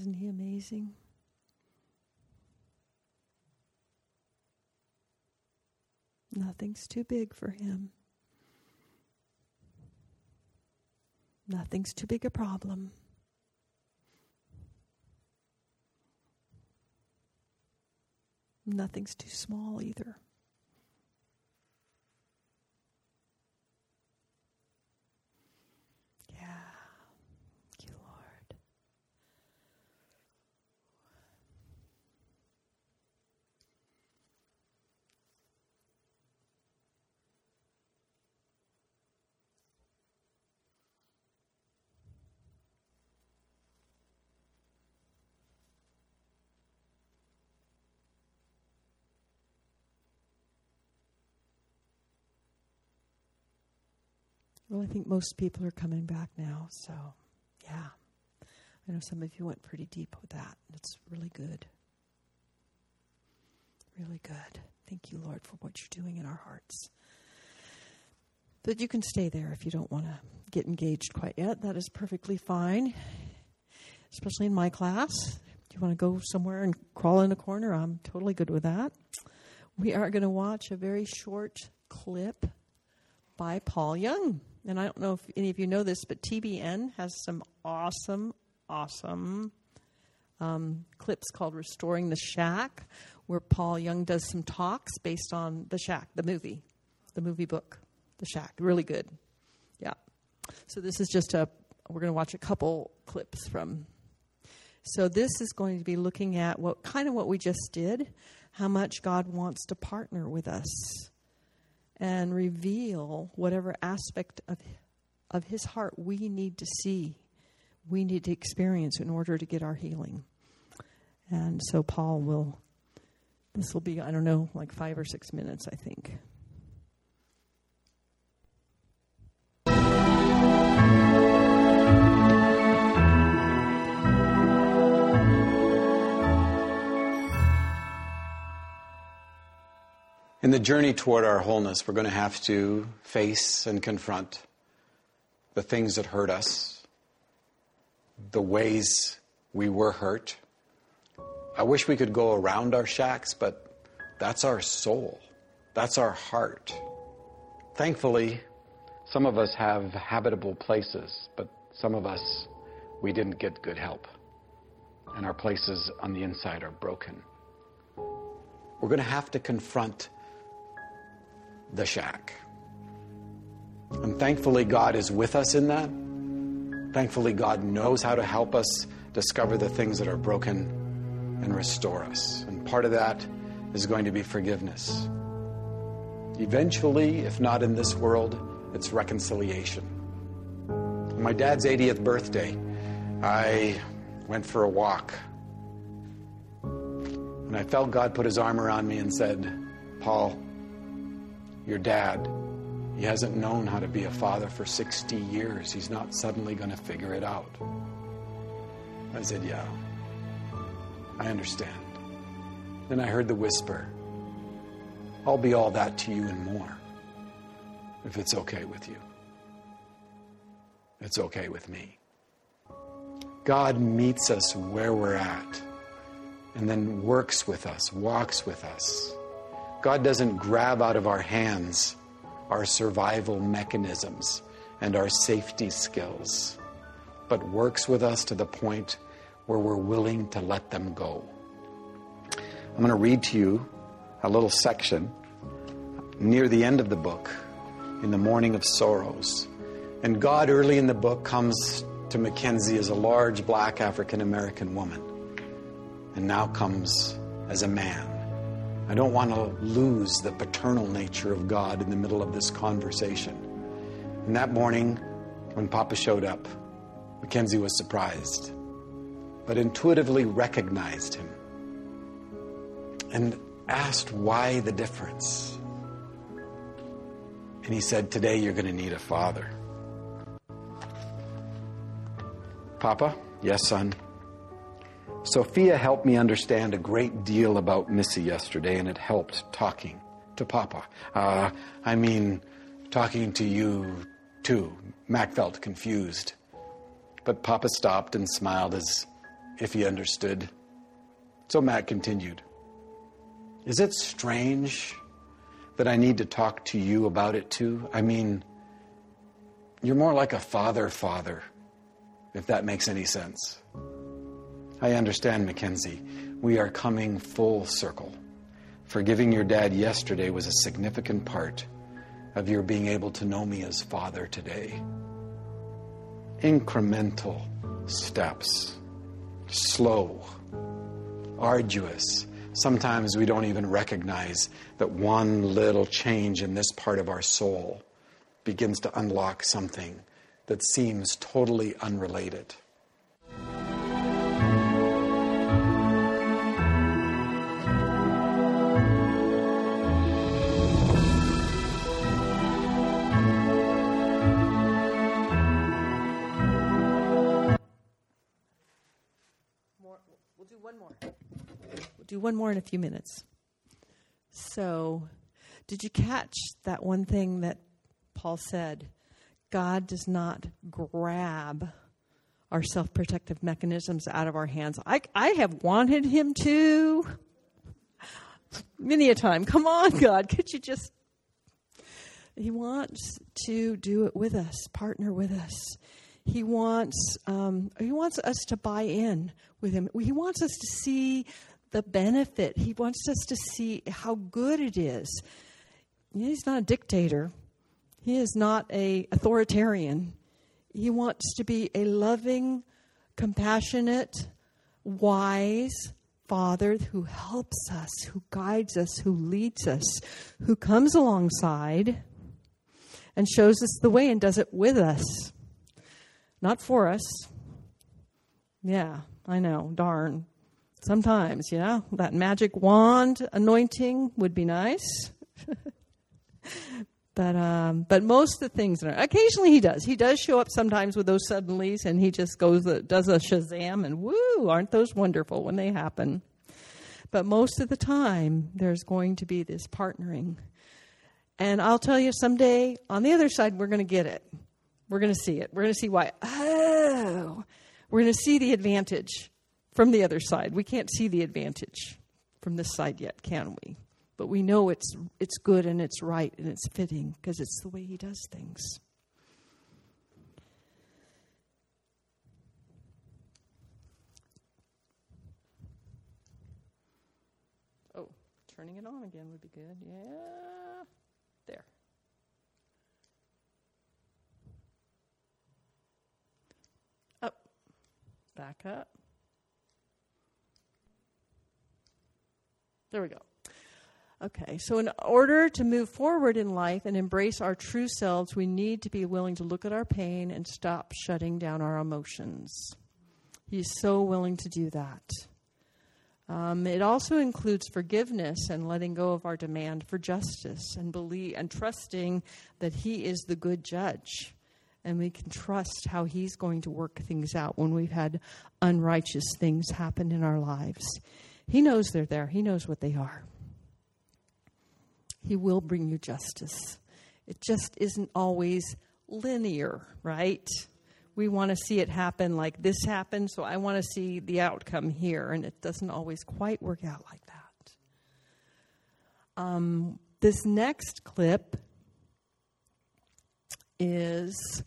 Isn't he amazing? Nothing's too big for him. Nothing's too big a problem. Nothing's too small either. Well, I think most people are coming back now, so yeah. I know some of you went pretty deep with that. It's really good. Really good. Thank you, Lord, for what you're doing in our hearts. But you can stay there if you don't want to get engaged quite yet. That is perfectly fine, especially in my class. If you want to go somewhere and crawl in a corner, I'm totally good with that. We are going to watch a very short clip by Paul Young. And I don't know if any of you know this, but TBN has some awesome, awesome um, clips called Restoring the Shack, where Paul Young does some talks based on The Shack, the movie, the movie book, The Shack. Really good. Yeah. So this is just a, we're going to watch a couple clips from. So this is going to be looking at what kind of what we just did, how much God wants to partner with us and reveal whatever aspect of of his heart we need to see we need to experience in order to get our healing. And so paul will this will be i don't know like 5 or 6 minutes i think In the journey toward our wholeness, we're going to have to face and confront the things that hurt us, the ways we were hurt. I wish we could go around our shacks, but that's our soul. That's our heart. Thankfully, some of us have habitable places, but some of us, we didn't get good help. And our places on the inside are broken. We're going to have to confront the shack. And thankfully, God is with us in that. Thankfully, God knows how to help us discover the things that are broken and restore us. And part of that is going to be forgiveness. Eventually, if not in this world, it's reconciliation. On my dad's 80th birthday, I went for a walk. And I felt God put his arm around me and said, Paul, your dad, he hasn't known how to be a father for 60 years. He's not suddenly going to figure it out. I said, Yeah, I understand. Then I heard the whisper I'll be all that to you and more, if it's okay with you. It's okay with me. God meets us where we're at and then works with us, walks with us. God doesn't grab out of our hands our survival mechanisms and our safety skills, but works with us to the point where we're willing to let them go. I'm going to read to you a little section near the end of the book in the morning of sorrows. And God, early in the book, comes to Mackenzie as a large black African American woman, and now comes as a man. I don't want to lose the paternal nature of God in the middle of this conversation. And that morning, when Papa showed up, Mackenzie was surprised, but intuitively recognized him and asked why the difference. And he said, Today you're going to need a father. Papa? Yes, son. Sophia helped me understand a great deal about Missy yesterday, and it helped talking to Papa. Uh, I mean, talking to you too. Mac felt confused. But Papa stopped and smiled as if he understood. So Mac continued Is it strange that I need to talk to you about it too? I mean, you're more like a father father, if that makes any sense. I understand, Mackenzie. We are coming full circle. Forgiving your dad yesterday was a significant part of your being able to know me as father today. Incremental steps, slow, arduous. Sometimes we don't even recognize that one little change in this part of our soul begins to unlock something that seems totally unrelated. One more. We'll do one more in a few minutes. So, did you catch that one thing that Paul said? God does not grab our self protective mechanisms out of our hands. I, I have wanted him to many a time. Come on, God, could you just. He wants to do it with us, partner with us. He wants um, he wants us to buy in with him. He wants us to see the benefit. He wants us to see how good it is. He's not a dictator. He is not a authoritarian. He wants to be a loving, compassionate, wise father who helps us, who guides us, who leads us, who comes alongside and shows us the way and does it with us. Not for us. Yeah, I know, darn. Sometimes, yeah, that magic wand anointing would be nice. but um, but most of the things, are, occasionally he does. He does show up sometimes with those suddenlies, and he just goes does a shazam, and woo, aren't those wonderful when they happen? But most of the time, there's going to be this partnering. And I'll tell you, someday on the other side, we're going to get it. We're going to see it. We're going to see why. Oh, we're going to see the advantage from the other side. We can't see the advantage from this side yet, can we? But we know it's it's good and it's right and it's fitting because it's the way he does things. Oh, turning it on again would be good. Yeah. Back up. There we go. Okay, so in order to move forward in life and embrace our true selves, we need to be willing to look at our pain and stop shutting down our emotions. He's so willing to do that. Um, it also includes forgiveness and letting go of our demand for justice and believe and trusting that He is the good judge, and we can trust how He's going to work things out when we've had unrighteous things happen in our lives. He knows they're there. He knows what they are. He will bring you justice. It just isn't always linear, right? We want to see it happen like this happened, so I want to see the outcome here, and it doesn't always quite work out like that. Um, this next clip is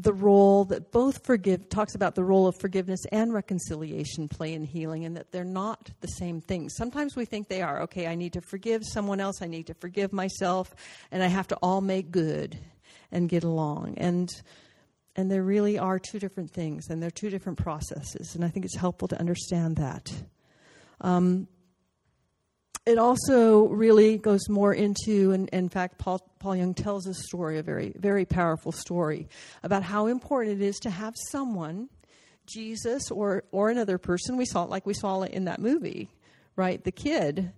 the role that both forgive talks about the role of forgiveness and reconciliation play in healing and that they're not the same things sometimes we think they are. Okay i need to forgive someone else. I need to forgive myself and i have to all make good and get along. And and there really are two different things and they're two different processes and i think it's helpful to understand that. Um, it also really goes more into, and in fact, Paul, Paul Young tells a story, a very, very powerful story, about how important it is to have someone, Jesus or, or another person, we saw it like we saw it in that movie, right? The kid,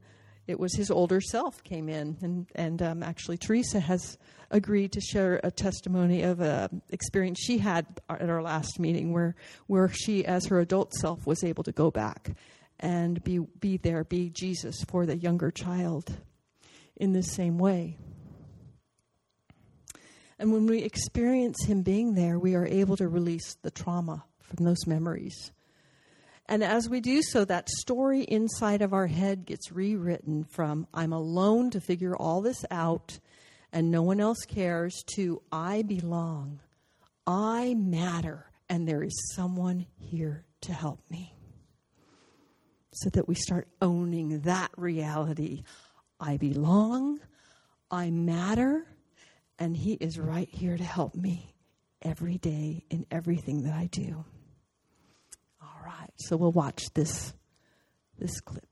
it was his older self came in, and, and um, actually, Teresa has agreed to share a testimony of an experience she had at our last meeting where, where she, as her adult self, was able to go back and be, be there, be Jesus for the younger child in the same way. And when we experience Him being there, we are able to release the trauma from those memories. And as we do so, that story inside of our head gets rewritten from I'm alone to figure all this out and no one else cares to I belong, I matter, and there is someone here to help me so that we start owning that reality. I belong, I matter, and He is right here to help me every day in everything that I do. All right, so we'll watch this this clip.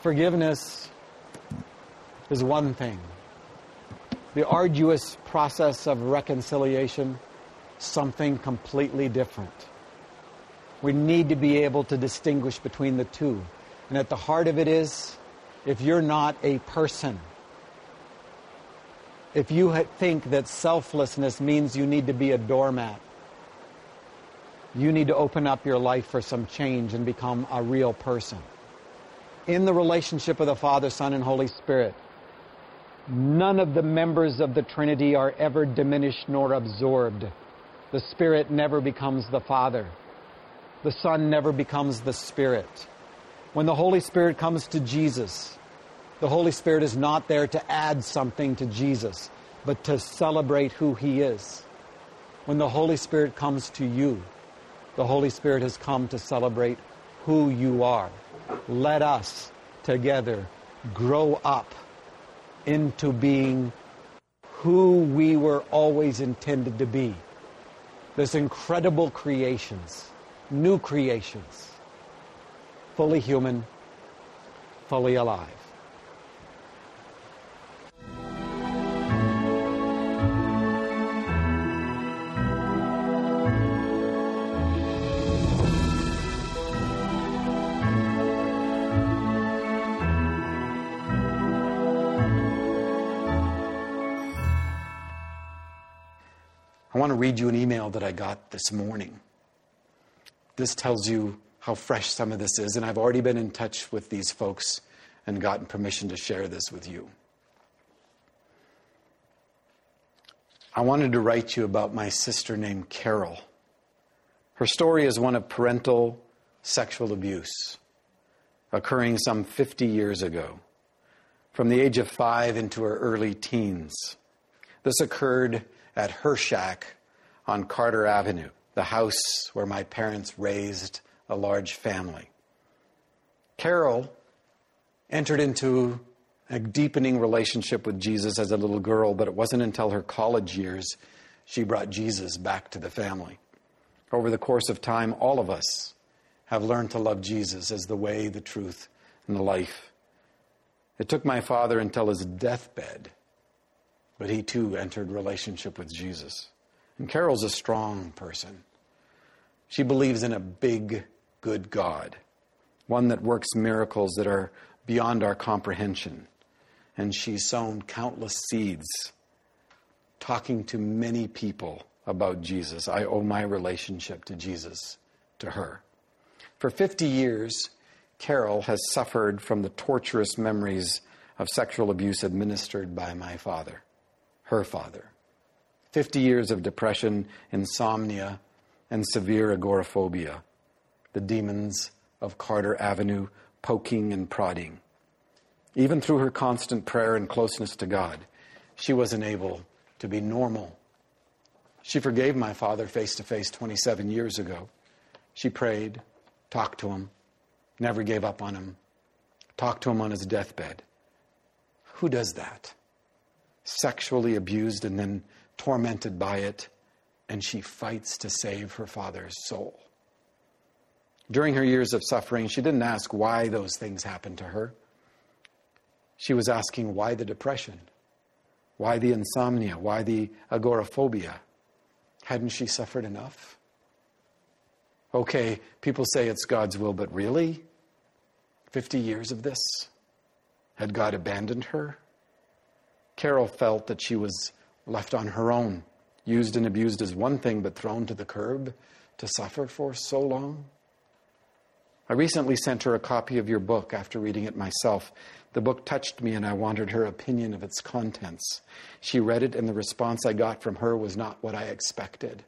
Forgiveness is one thing. The arduous process of reconciliation, something completely different. We need to be able to distinguish between the two. And at the heart of it is if you're not a person, if you think that selflessness means you need to be a doormat, you need to open up your life for some change and become a real person. In the relationship of the Father, Son, and Holy Spirit, none of the members of the Trinity are ever diminished nor absorbed. The Spirit never becomes the Father the Son never becomes the Spirit. When the Holy Spirit comes to Jesus, the Holy Spirit is not there to add something to Jesus, but to celebrate who He is. When the Holy Spirit comes to you, the Holy Spirit has come to celebrate who you are. Let us together grow up into being who we were always intended to be. This incredible creations new creations, fully human, fully alive. I want to read you an email that I got this morning. This tells you how fresh some of this is, and I've already been in touch with these folks and gotten permission to share this with you. I wanted to write you about my sister named Carol. Her story is one of parental sexual abuse occurring some 50 years ago, from the age of five into her early teens. This occurred at her shack on Carter Avenue, the house where my parents raised a large family. Carol entered into a deepening relationship with Jesus as a little girl, but it wasn't until her college years she brought Jesus back to the family. Over the course of time, all of us have learned to love Jesus as the way, the truth, and the life. It took my father until his deathbed, but he too entered relationship with Jesus. And Carol's a strong person. She believes in a big, good God, one that works miracles that are beyond our comprehension and she's sown countless seeds talking to many people about Jesus. I owe my relationship to Jesus to her. For 50 years, Carol has suffered from the torturous memories of sexual abuse administered by my father, her father. 50 years of depression, insomnia, and severe agoraphobia. The demons of Carter Avenue poking and prodding. Even through her constant prayer and closeness to God, she wasn't able to be normal. She forgave my father face to face 27 years ago. She prayed, talked to him, never gave up on him, talked to him on his deathbed. Who does that? Sexually abused and then tormented by it, and she fights to save her father's soul. During her years of suffering, she didn't ask why those things happened to her. She was asking why the depression? Why the insomnia? Why the agoraphobia? Hadn't she suffered enough? Okay, people say it's God's will, but really? 50 years of this? Had God abandoned her? Carol felt that she was left on her own, used and abused as one thing, but thrown to the curb to suffer for so long. I recently sent her a copy of your book after reading it myself. The book touched me and I wanted her opinion of its contents. She read it, and the response I got from her was not what I expected.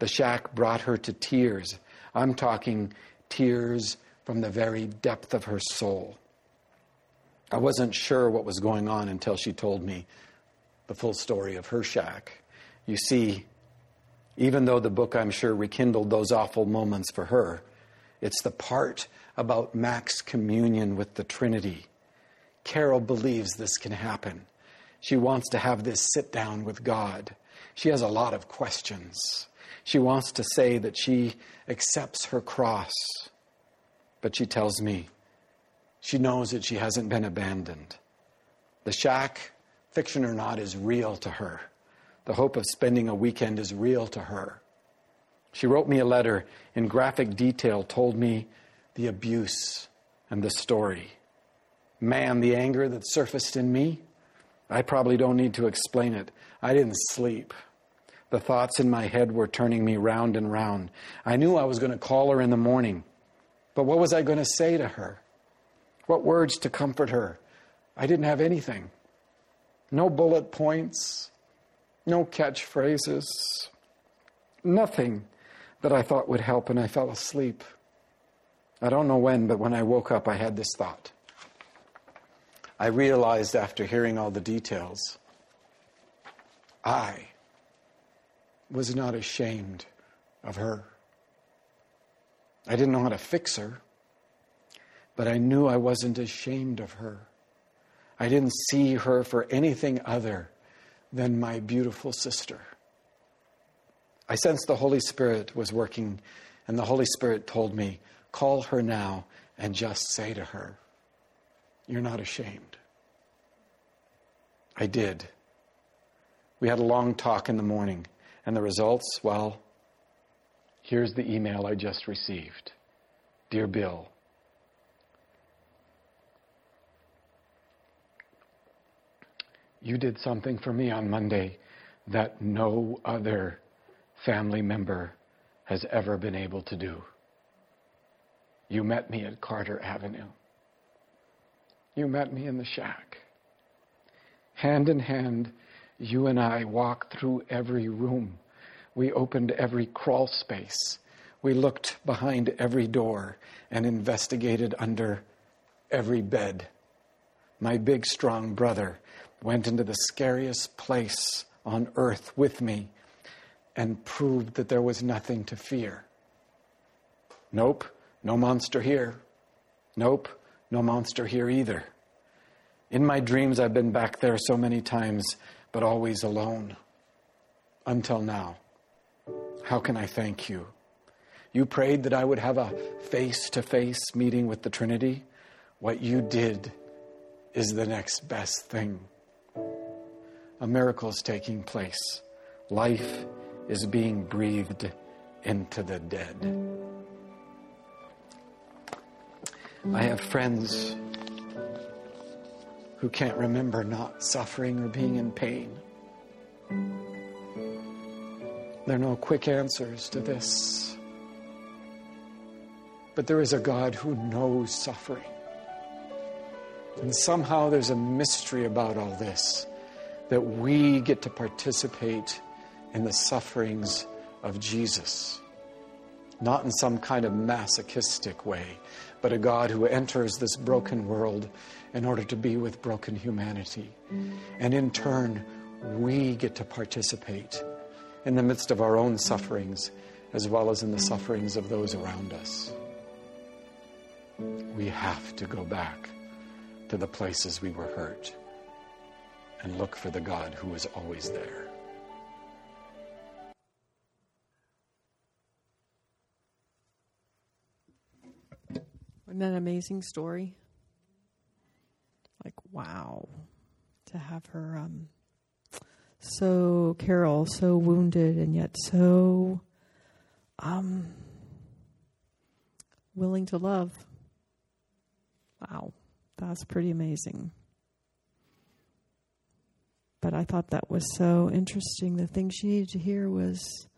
The shack brought her to tears. I'm talking tears from the very depth of her soul. I wasn't sure what was going on until she told me the full story of her shack. You see, even though the book, I'm sure, rekindled those awful moments for her, it's the part about Mack's communion with the Trinity. Carol believes this can happen. She wants to have this sit down with God. She has a lot of questions. She wants to say that she accepts her cross, but she tells me she knows that she hasn't been abandoned. The shack, fiction or not, is real to her. The hope of spending a weekend is real to her. She wrote me a letter in graphic detail, told me the abuse and the story. Man, the anger that surfaced in me, I probably don't need to explain it. I didn't sleep. The thoughts in my head were turning me round and round. I knew I was going to call her in the morning, but what was I going to say to her? What words to comfort her? I didn't have anything. No bullet points, no catchphrases, nothing that I thought would help, and I fell asleep. I don't know when, but when I woke up, I had this thought. I realized after hearing all the details, I was not ashamed of her. I didn't know how to fix her, but I knew I wasn't ashamed of her. I didn't see her for anything other than my beautiful sister. I sensed the Holy Spirit was working, and the Holy Spirit told me, Call her now and just say to her, You're not ashamed. I did. We had a long talk in the morning, and the results, well, here's the email I just received Dear Bill, you did something for me on Monday that no other family member has ever been able to do. You met me at Carter Avenue. You met me in the shack. Hand in hand, you and I walked through every room. We opened every crawl space. We looked behind every door and investigated under every bed. My big, strong brother went into the scariest place on earth with me and proved that there was nothing to fear. Nope, no monster here. Nope, no monster here either. In my dreams, I've been back there so many times, but always alone. Until now. How can I thank you? You prayed that I would have a face to face meeting with the Trinity. What you did is the next best thing. A miracle is taking place. Life is being breathed into the dead. I have friends who can't remember not suffering or being in pain. There are no quick answers to this. But there is a God who knows suffering. And somehow there's a mystery about all this that we get to participate in the sufferings of Jesus. Not in some kind of masochistic way, but a God who enters this broken world in order to be with broken humanity. And in turn, we get to participate in the midst of our own sufferings as well as in the sufferings of those around us. We have to go back to the places we were hurt and look for the God who is always there. Isn't that an amazing story? Like, wow. To have her um, so, Carol, so wounded and yet so um, willing to love. Wow. That's pretty amazing. But I thought that was so interesting. The thing she needed to hear was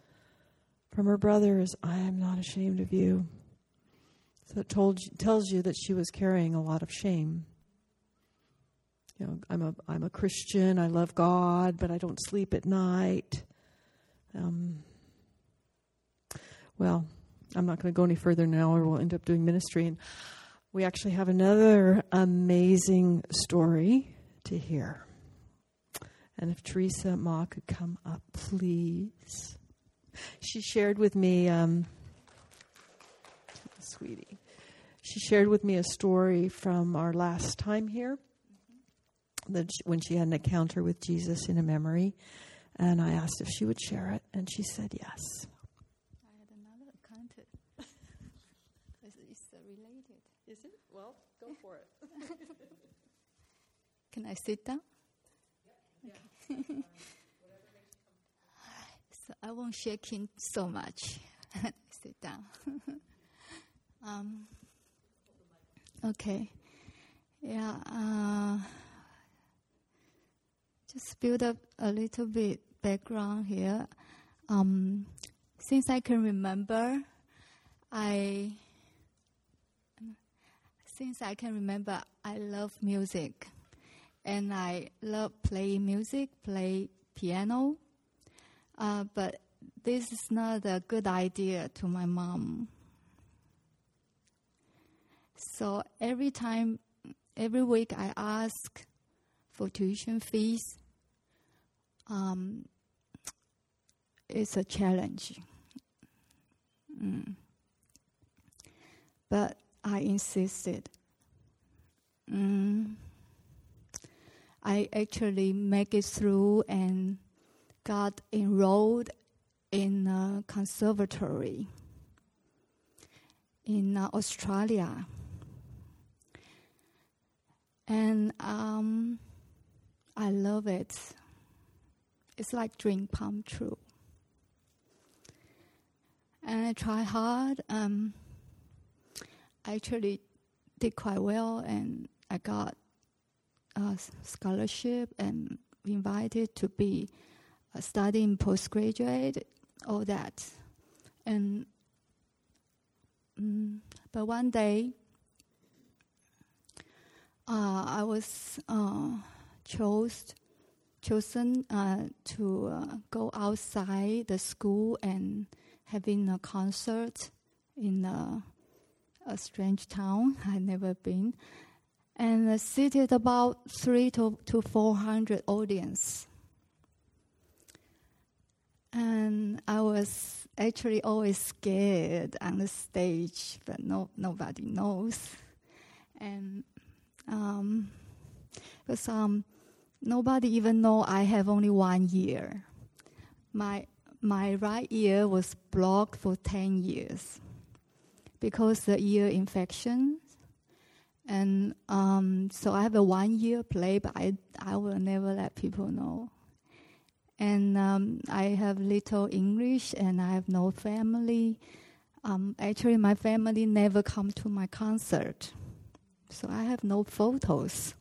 from her brother is, I am not ashamed of you. So it told, tells you that she was carrying a lot of shame. You know, I'm a I'm a Christian. I love God, but I don't sleep at night. Um, well, I'm not going to go any further now, or we'll end up doing ministry. And we actually have another amazing story to hear. And if Teresa Ma could come up, please. She shared with me, um, sweetie, she shared with me a story from our last time here that she, when she had an encounter with Jesus in a memory. And I asked if she would share it, and she said yes. I had another encounter. it's, it's related. Is it? Well, go for it. Can I sit down? So I won't shake in so much. sit down. um, okay. Yeah. Uh, just build up a little bit background here. Um, since I can remember, I since I can remember, I love music, and I love playing music, play piano. Uh, but this is not a good idea to my mom. So every time, every week, I ask for tuition fees um, it's a challenge. Mm. But I insisted. Mm. I actually make it through and got enrolled in a conservatory in uh, Australia. And um, I love it. It's like dream come true. And I try hard. Um, I actually did quite well, and I got a scholarship and invited to be studying postgraduate, all that. And mm, but one day, uh, I was uh, chose chosen uh, to uh, go outside the school and having a concert in a, a strange town I never been, and seated about three to, to four hundred audience. And I was actually always scared on the stage, but no nobody knows. And um, because um, nobody even know I have only one ear. My my right ear was blocked for ten years because the ear infection, and um, so I have a one year play, but I I will never let people know. And um, I have little English, and I have no family. Um, actually, my family never come to my concert, so I have no photos.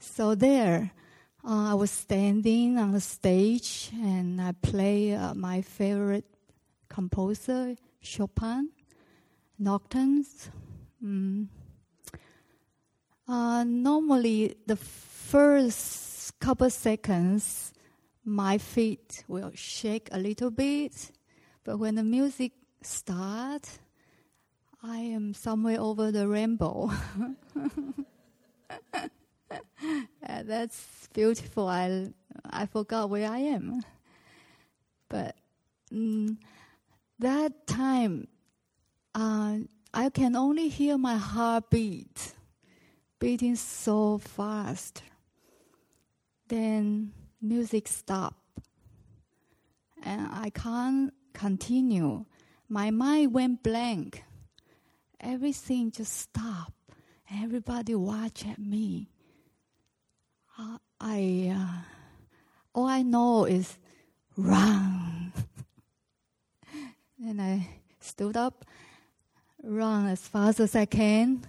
So there, uh, I was standing on the stage and I play uh, my favorite composer, Chopin, Nocturnes. Mm. Uh, normally, the first couple seconds, my feet will shake a little bit, but when the music starts, I am somewhere over the rainbow. Uh, that's beautiful. I I forgot where I am, but mm, that time, uh, I can only hear my heartbeat beating so fast. Then music stopped, and I can't continue. My mind went blank. Everything just stopped. Everybody watched at me. Uh, I uh, all I know is run. and I stood up, run as fast as I can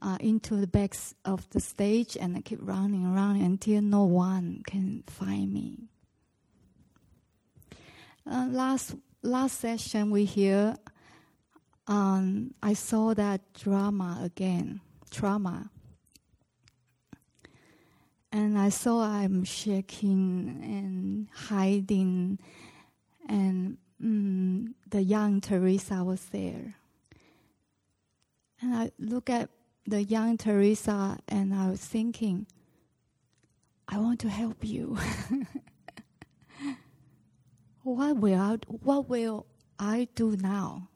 uh, into the back of the stage, and I keep running running until no one can find me. Uh, last last session we hear, um, I saw that drama again, trauma and I saw I'm shaking and hiding, and mm, the young Teresa was there. And I look at the young Teresa, and I was thinking, I want to help you. what will I, what will I do now?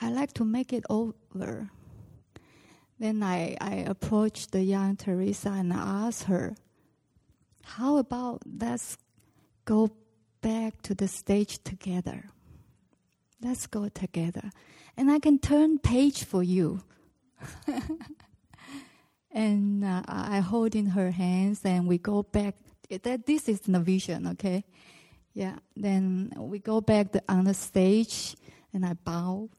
I like to make it over. Then I, I approached the young Teresa and I asked her, How about let's go back to the stage together? Let's go together. And I can turn page for you. and uh, I hold in her hands and we go back. That This is the vision, okay? Yeah. Then we go back on the stage and I bow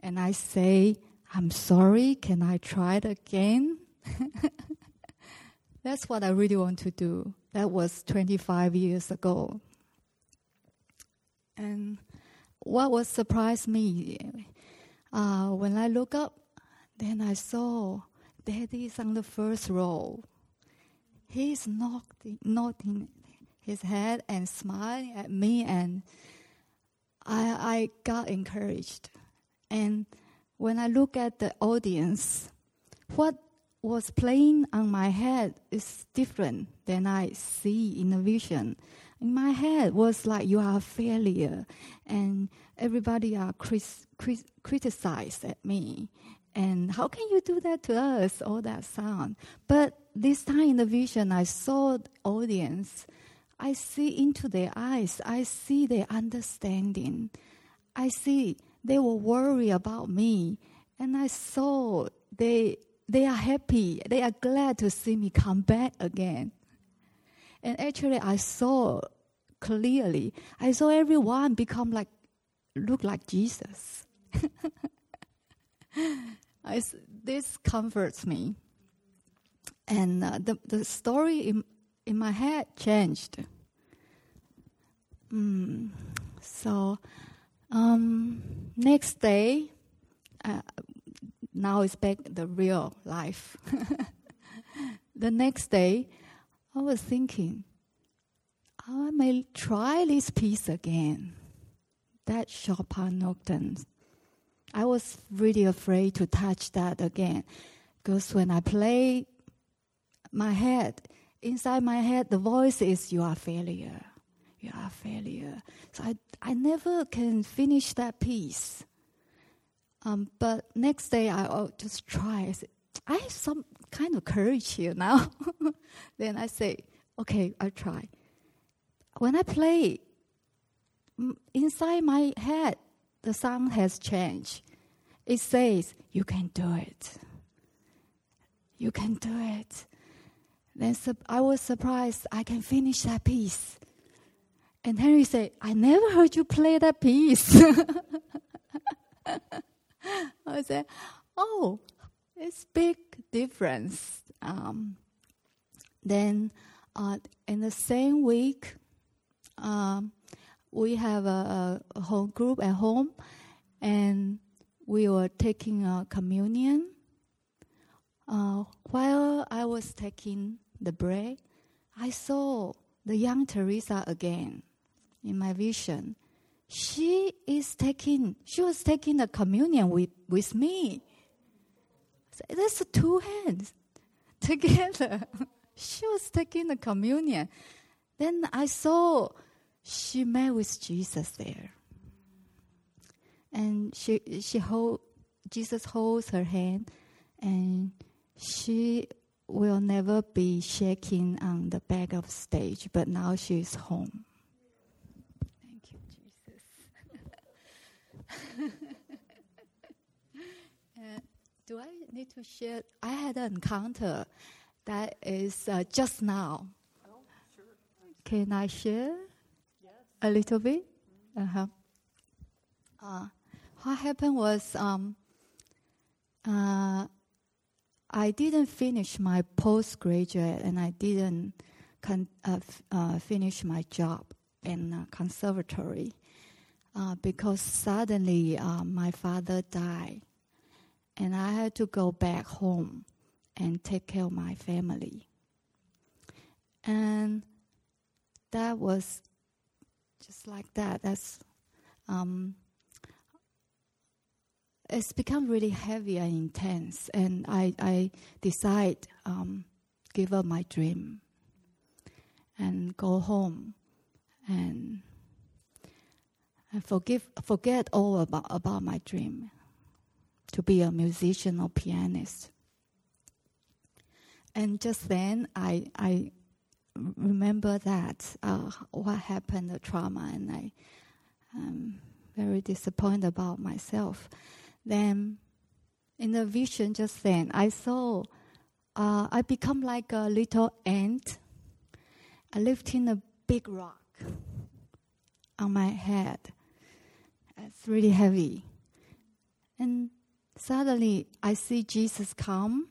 and I say, I'm sorry, can I try it again? That's what I really want to do. That was 25 years ago. And what was surprised me, uh, when I look up, then I saw Daddy's on the first row. He's nodding, nodding his head and smiling at me, and I, I got encouraged. And when I look at the audience, what was playing on my head is different than I see in the vision. In my head was like you are a failure, and everybody are cris- cris- criticized at me. And how can you do that to us? All that sound. But this time in the vision, I saw the audience. I see into their eyes. I see their understanding. I see they were worried about me. And I saw they, they are happy. They are glad to see me come back again. And actually, I saw clearly. I saw everyone become like, look like Jesus. I, this comforts me. And uh, the, the story in, in my head changed. mm, so um, next day, uh, now it's back the real life. the next day, I was thinking, I may try this piece again. That Chopin Nocturne. I was really afraid to touch that again because when I play my head, inside my head, the voice is, You are failure. You are failure. So I, I never can finish that piece. Um, but next day, I will just try. I, say, I have some kind of courage here now. then I say, Okay, I'll try. When I play, inside my head, the sound has changed. It says, You can do it. You can do it. Then I was surprised I can finish that piece. And Henry said, I never heard you play that piece. I said, Oh, it's big difference. Um, then uh, in the same week, um, we have a, a, home group at home, and we were taking a communion. Uh, while I was taking the bread, I saw the young Teresa again in my vision. She is taking, she was taking the communion with, with me. So that's two hands together. she was taking the communion. Then I saw she met with Jesus there. And she she hold Jesus holds her hand and she will never be shaking on the back of stage, but now she is home. Thank you, Jesus. do I need to share? I had an encounter that is uh, just now. Oh, sure. Can I share? yes. a little bit. Uh-huh. Uh, what happened was um, uh, I didn't finish my postgraduate and I didn't con- uh, f- uh, finish my job in conservatory uh, because suddenly uh, my father died and I had to go back home and take care of my family. And that was just like that. That's um, it's become really heavy and intense, and I I decide um, give up my dream and go home and and forgive forget all about about my dream to be a musician or pianist. And just then, I I remember that uh, what happened, the trauma, and I am very disappointed about myself. Then, in the vision just then, I saw uh, I become like a little ant. Lifting a big rock on my head. It's really heavy. And suddenly I see Jesus come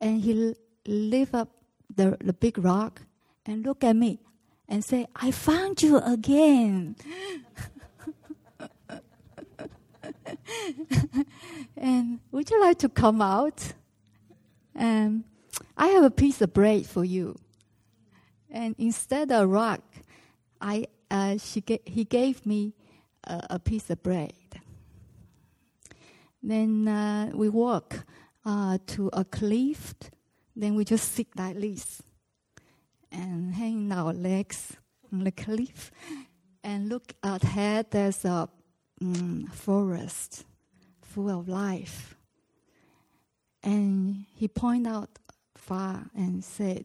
and he lift up the, the big rock and look at me and say, I found you again. and would you like to come out? And I have a piece of bread for you. And instead of rock, I, uh, she ga- he gave me a, a, piece of bread. Then uh, we walk uh, to a cliff then we just sit like this and hang our legs on the cliff and look ahead. There's a mm, forest full of life. And he pointed out far and said,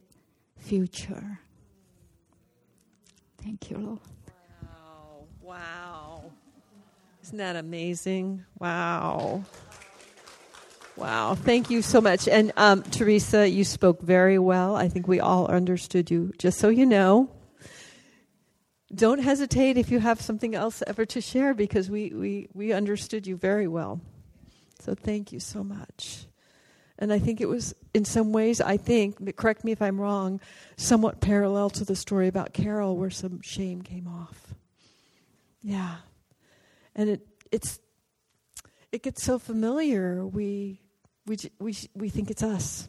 Future. Thank you, Lord. Wow. Wow. Isn't that amazing? Wow. Wow, thank you so much. And um, Teresa, you spoke very well. I think we all understood you. Just so you know, don't hesitate if you have something else ever to share because we, we, we understood you very well. So thank you so much. And I think it was, in some ways, I think, correct me if I'm wrong, somewhat parallel to the story about Carol where some shame came off. Yeah. And it, it's, it gets so familiar, we, we, we, we think it's us.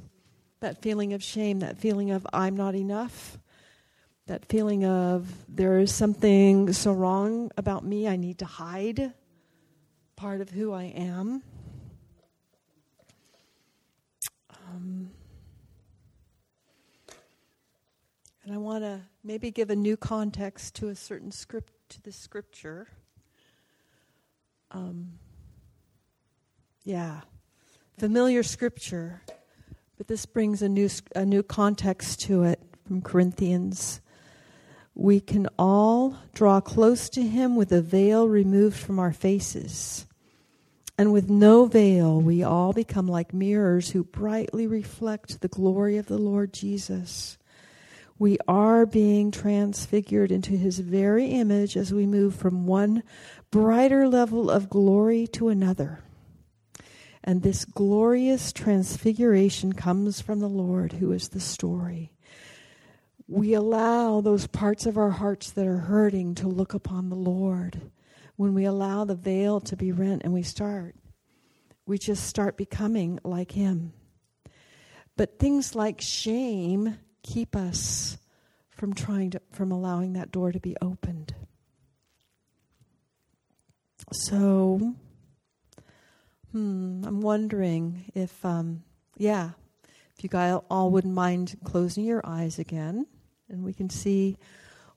That feeling of shame, that feeling of I'm not enough, that feeling of there is something so wrong about me, I need to hide part of who I am. Um, and I want to maybe give a new context to a certain script to the scripture. Um, yeah, familiar scripture, but this brings a new a new context to it from Corinthians. We can all draw close to him with a veil removed from our faces. And with no veil, we all become like mirrors who brightly reflect the glory of the Lord Jesus. We are being transfigured into his very image as we move from one brighter level of glory to another. And this glorious transfiguration comes from the Lord, who is the story. We allow those parts of our hearts that are hurting to look upon the Lord when we allow the veil to be rent and we start, we just start becoming like Him. But things like shame keep us from trying to, from allowing that door to be opened. So, hmm, I'm wondering if, um, yeah, if you guys all wouldn't mind closing your eyes again, and we can see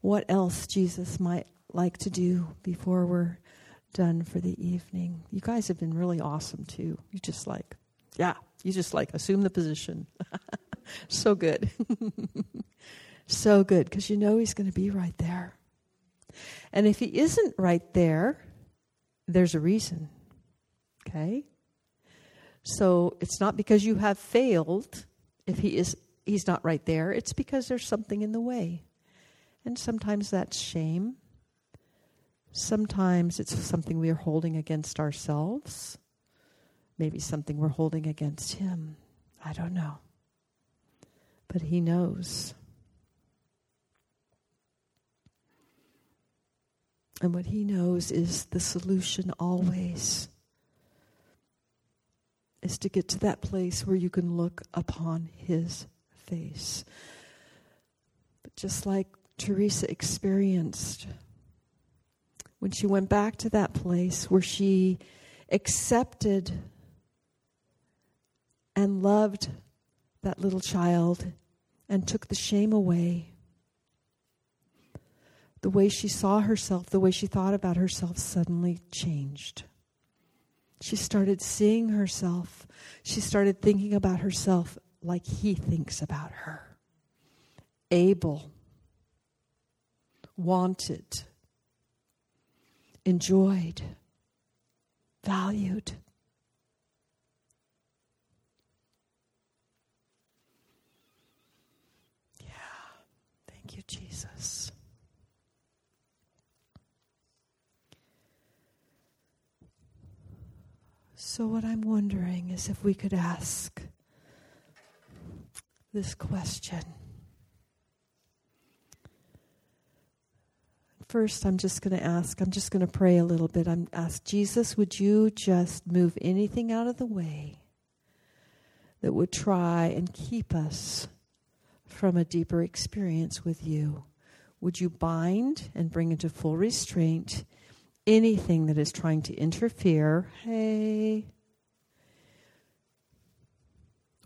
what else Jesus might like to do before we're done for the evening. You guys have been really awesome too. You just like, yeah, you just like assume the position. so good. so good because you know he's going to be right there. And if he isn't right there, there's a reason. Okay? So it's not because you have failed if he is he's not right there. It's because there's something in the way. And sometimes that's shame. Sometimes it's something we are holding against ourselves. Maybe something we're holding against Him. I don't know. But He knows. And what He knows is the solution always is to get to that place where you can look upon His face. But just like Teresa experienced when she went back to that place where she accepted and loved that little child and took the shame away. The way she saw herself, the way she thought about herself suddenly changed. She started seeing herself. She started thinking about herself like he thinks about her. Able, wanted, enjoyed, valued. Yeah. Thank you, Jesus. So, what I'm wondering is if we could ask this question. First, I'm just going to ask, I'm just going to pray a little bit. I'm ask Jesus, would you just move anything out of the way that would try and keep us from a deeper experience with you? Would you bind and bring into full restraint anything that is trying to interfere, hey,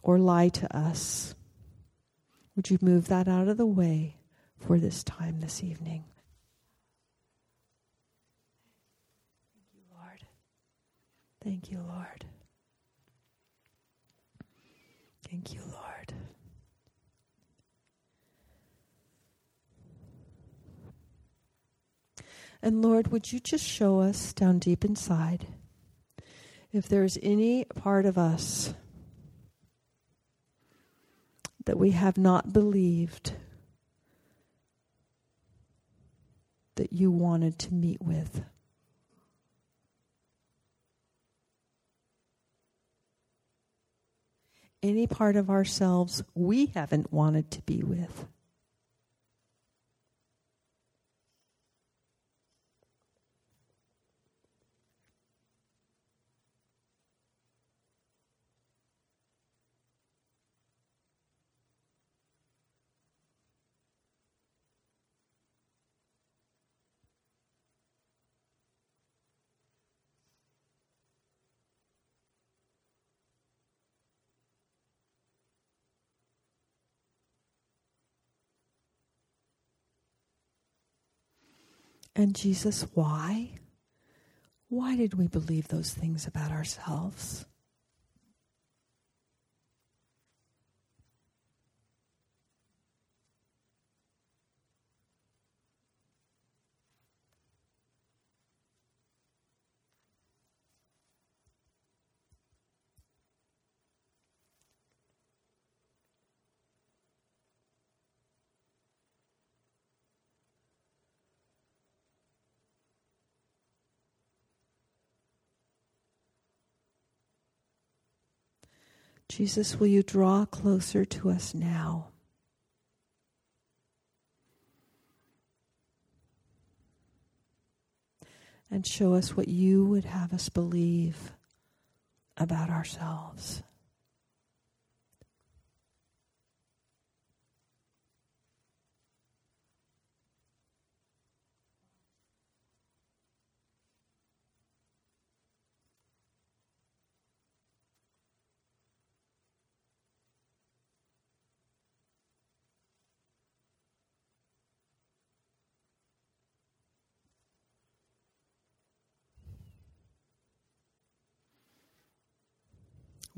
or lie to us? Would you move that out of the way for this time this evening? Thank you, Lord. Thank you, Lord. Thank you, Lord. And Lord, would you just show us down deep inside if there's any part of us that we have not believed that you wanted to meet with. any part of ourselves we haven't wanted to be with. And Jesus, why? Why did we believe those things about ourselves? Jesus, will you draw closer to us now? And show us what you would have us believe about ourselves.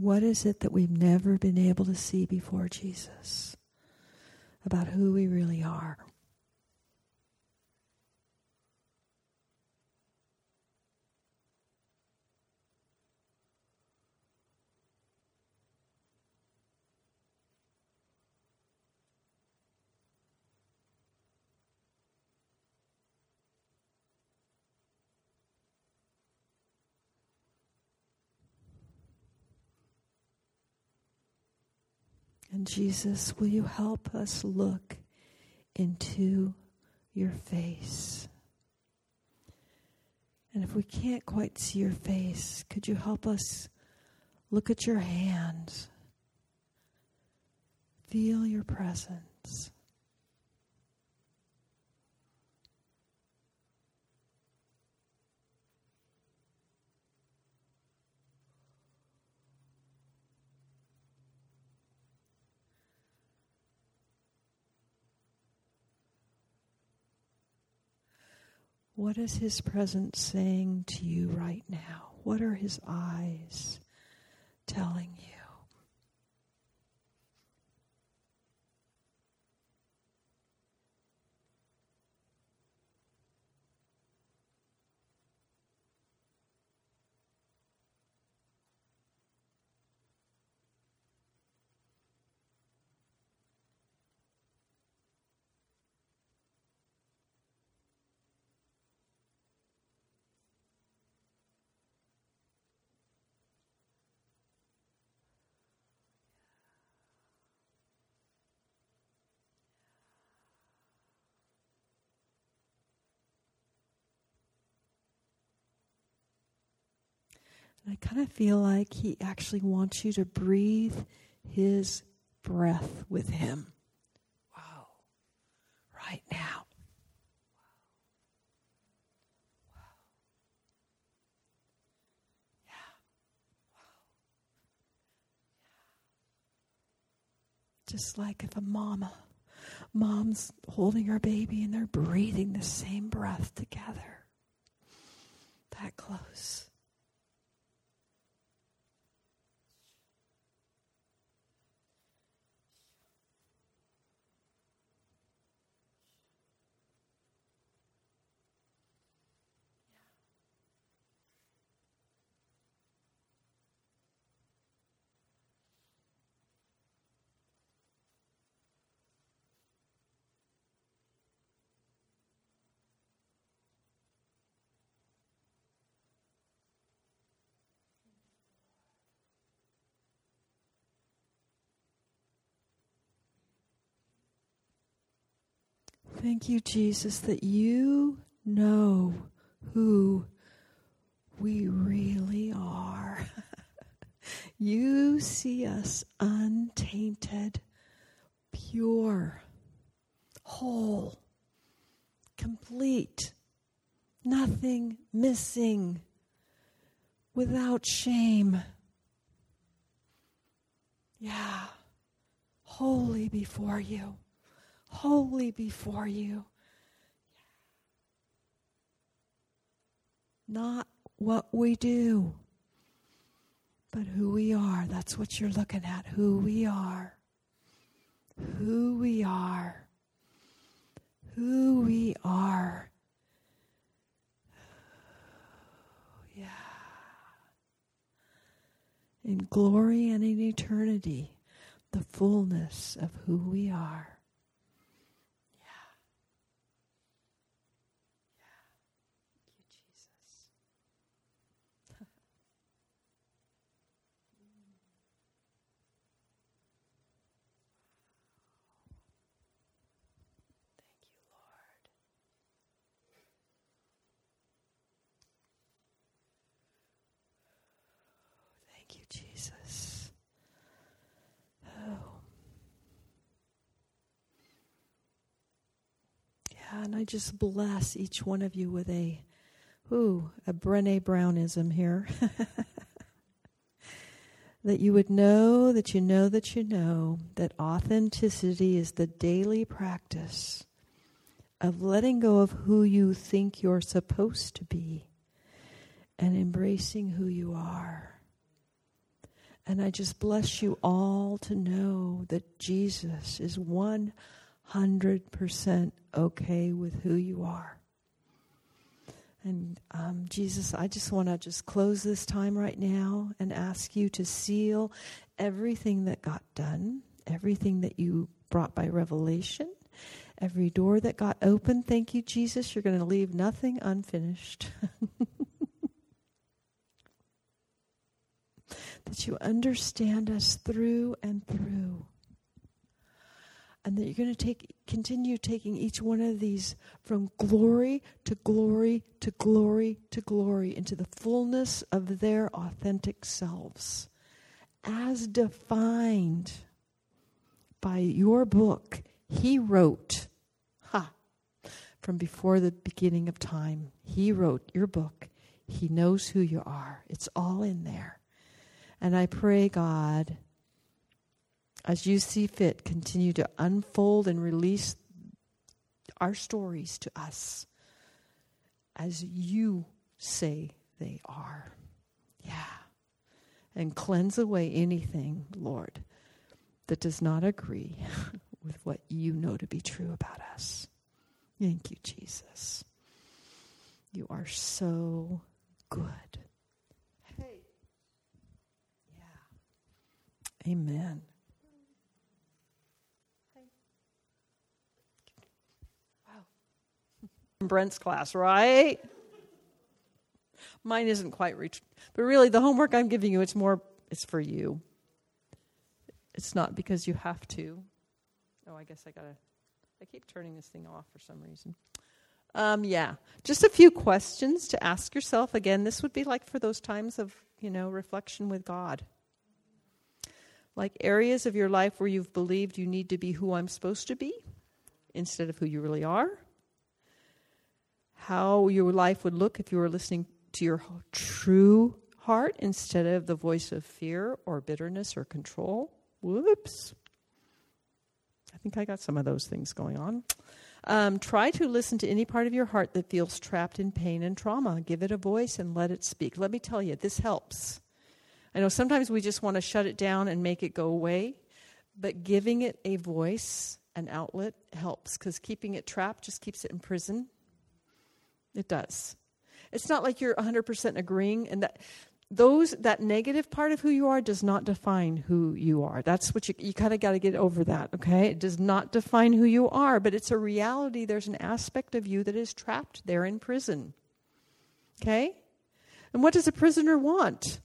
What is it that we've never been able to see before Jesus about who we really are? And Jesus, will you help us look into your face? And if we can't quite see your face, could you help us look at your hands? Feel your presence. What is His presence saying to you right now? What are His eyes telling you? And I kind of feel like he actually wants you to breathe his breath with him. Wow. Right now. Wow. Wow. Yeah. Just like if a mama, mom's holding her baby and they're breathing the same breath together. That close. Thank you, Jesus, that you know who we really are. you see us untainted, pure, whole, complete, nothing missing, without shame. Yeah, holy before you, holy before you. Not what we do, but who we are. That's what you're looking at. Who we are. Who we are. Who we are. Yeah. In glory and in eternity, the fullness of who we are. Thank you, Jesus. Oh. Yeah, and I just bless each one of you with a, ooh, a Brene Brownism here. that you would know that you know that you know that authenticity is the daily practice of letting go of who you think you're supposed to be and embracing who you are. And I just bless you all to know that Jesus is 100% okay with who you are. And um, Jesus, I just want to just close this time right now and ask you to seal everything that got done, everything that you brought by revelation, every door that got opened. Thank you, Jesus. You're going to leave nothing unfinished. that you understand us through and through. And that you're going to take continue taking each one of these from glory to glory to glory to glory into the fullness of their authentic selves as defined by your book he wrote. Ha! From before the beginning of time he wrote your book. He knows who you are. It's all in there. And I pray, God, as you see fit, continue to unfold and release our stories to us as you say they are. Yeah. And cleanse away anything, Lord, that does not agree with what you know to be true about us. Thank you, Jesus. You are so good. Hey. Yeah. Amen. Brent's class, right? Mine isn't quite reached. But really, the homework I'm giving you, it's more, it's for you. It's not because you have to. Oh, I guess I gotta, I keep turning this thing off for some reason. Um, yeah, just a few questions to ask yourself. Again, this would be like for those times of, you know, reflection with God like areas of your life where you've believed you need to be who I'm supposed to be instead of who you really are. How your life would look if you were listening to your true heart instead of the voice of fear or bitterness or control. Whoops. I think I got some of those things going on. Um, try to listen to any part of your heart that feels trapped in pain and trauma. Give it a voice and let it speak. Let me tell you, this helps. I know sometimes we just want to shut it down and make it go away, but giving it a voice, an outlet, helps because keeping it trapped just keeps it in prison. It does. It's not like you're 100% agreeing, and that those that negative part of who you are does not define who you are. That's what you you kind of got to get over that. Okay, it does not define who you are, but it's a reality. There's an aspect of you that is trapped there in prison. Okay, and what does a prisoner want?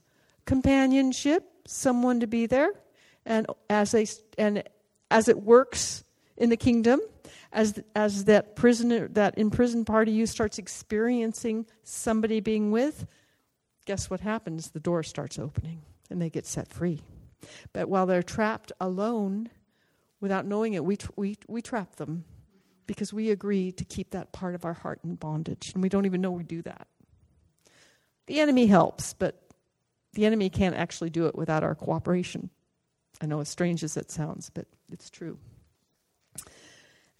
companionship, someone to be there, and as they and as it works in the kingdom, as as that prisoner that imprisoned part of you starts experiencing somebody being with, guess what happens? The door starts opening and they get set free. But while they're trapped alone, without knowing it, we, we, we trap them because we agree to keep that part of our heart in bondage. And we don't even know we do that. The enemy helps, but the enemy can't actually do it without our cooperation. I know as strange as that sounds, but it's true.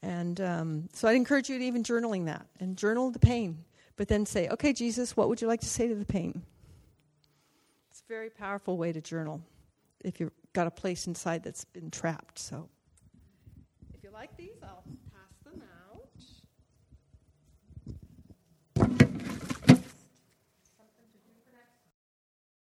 And um, so I'd encourage you to even journaling that and journal the pain, but then say, okay, Jesus, what would you like to say to the pain? It's a very powerful way to journal if you've got a place inside that's been trapped. So if you like these.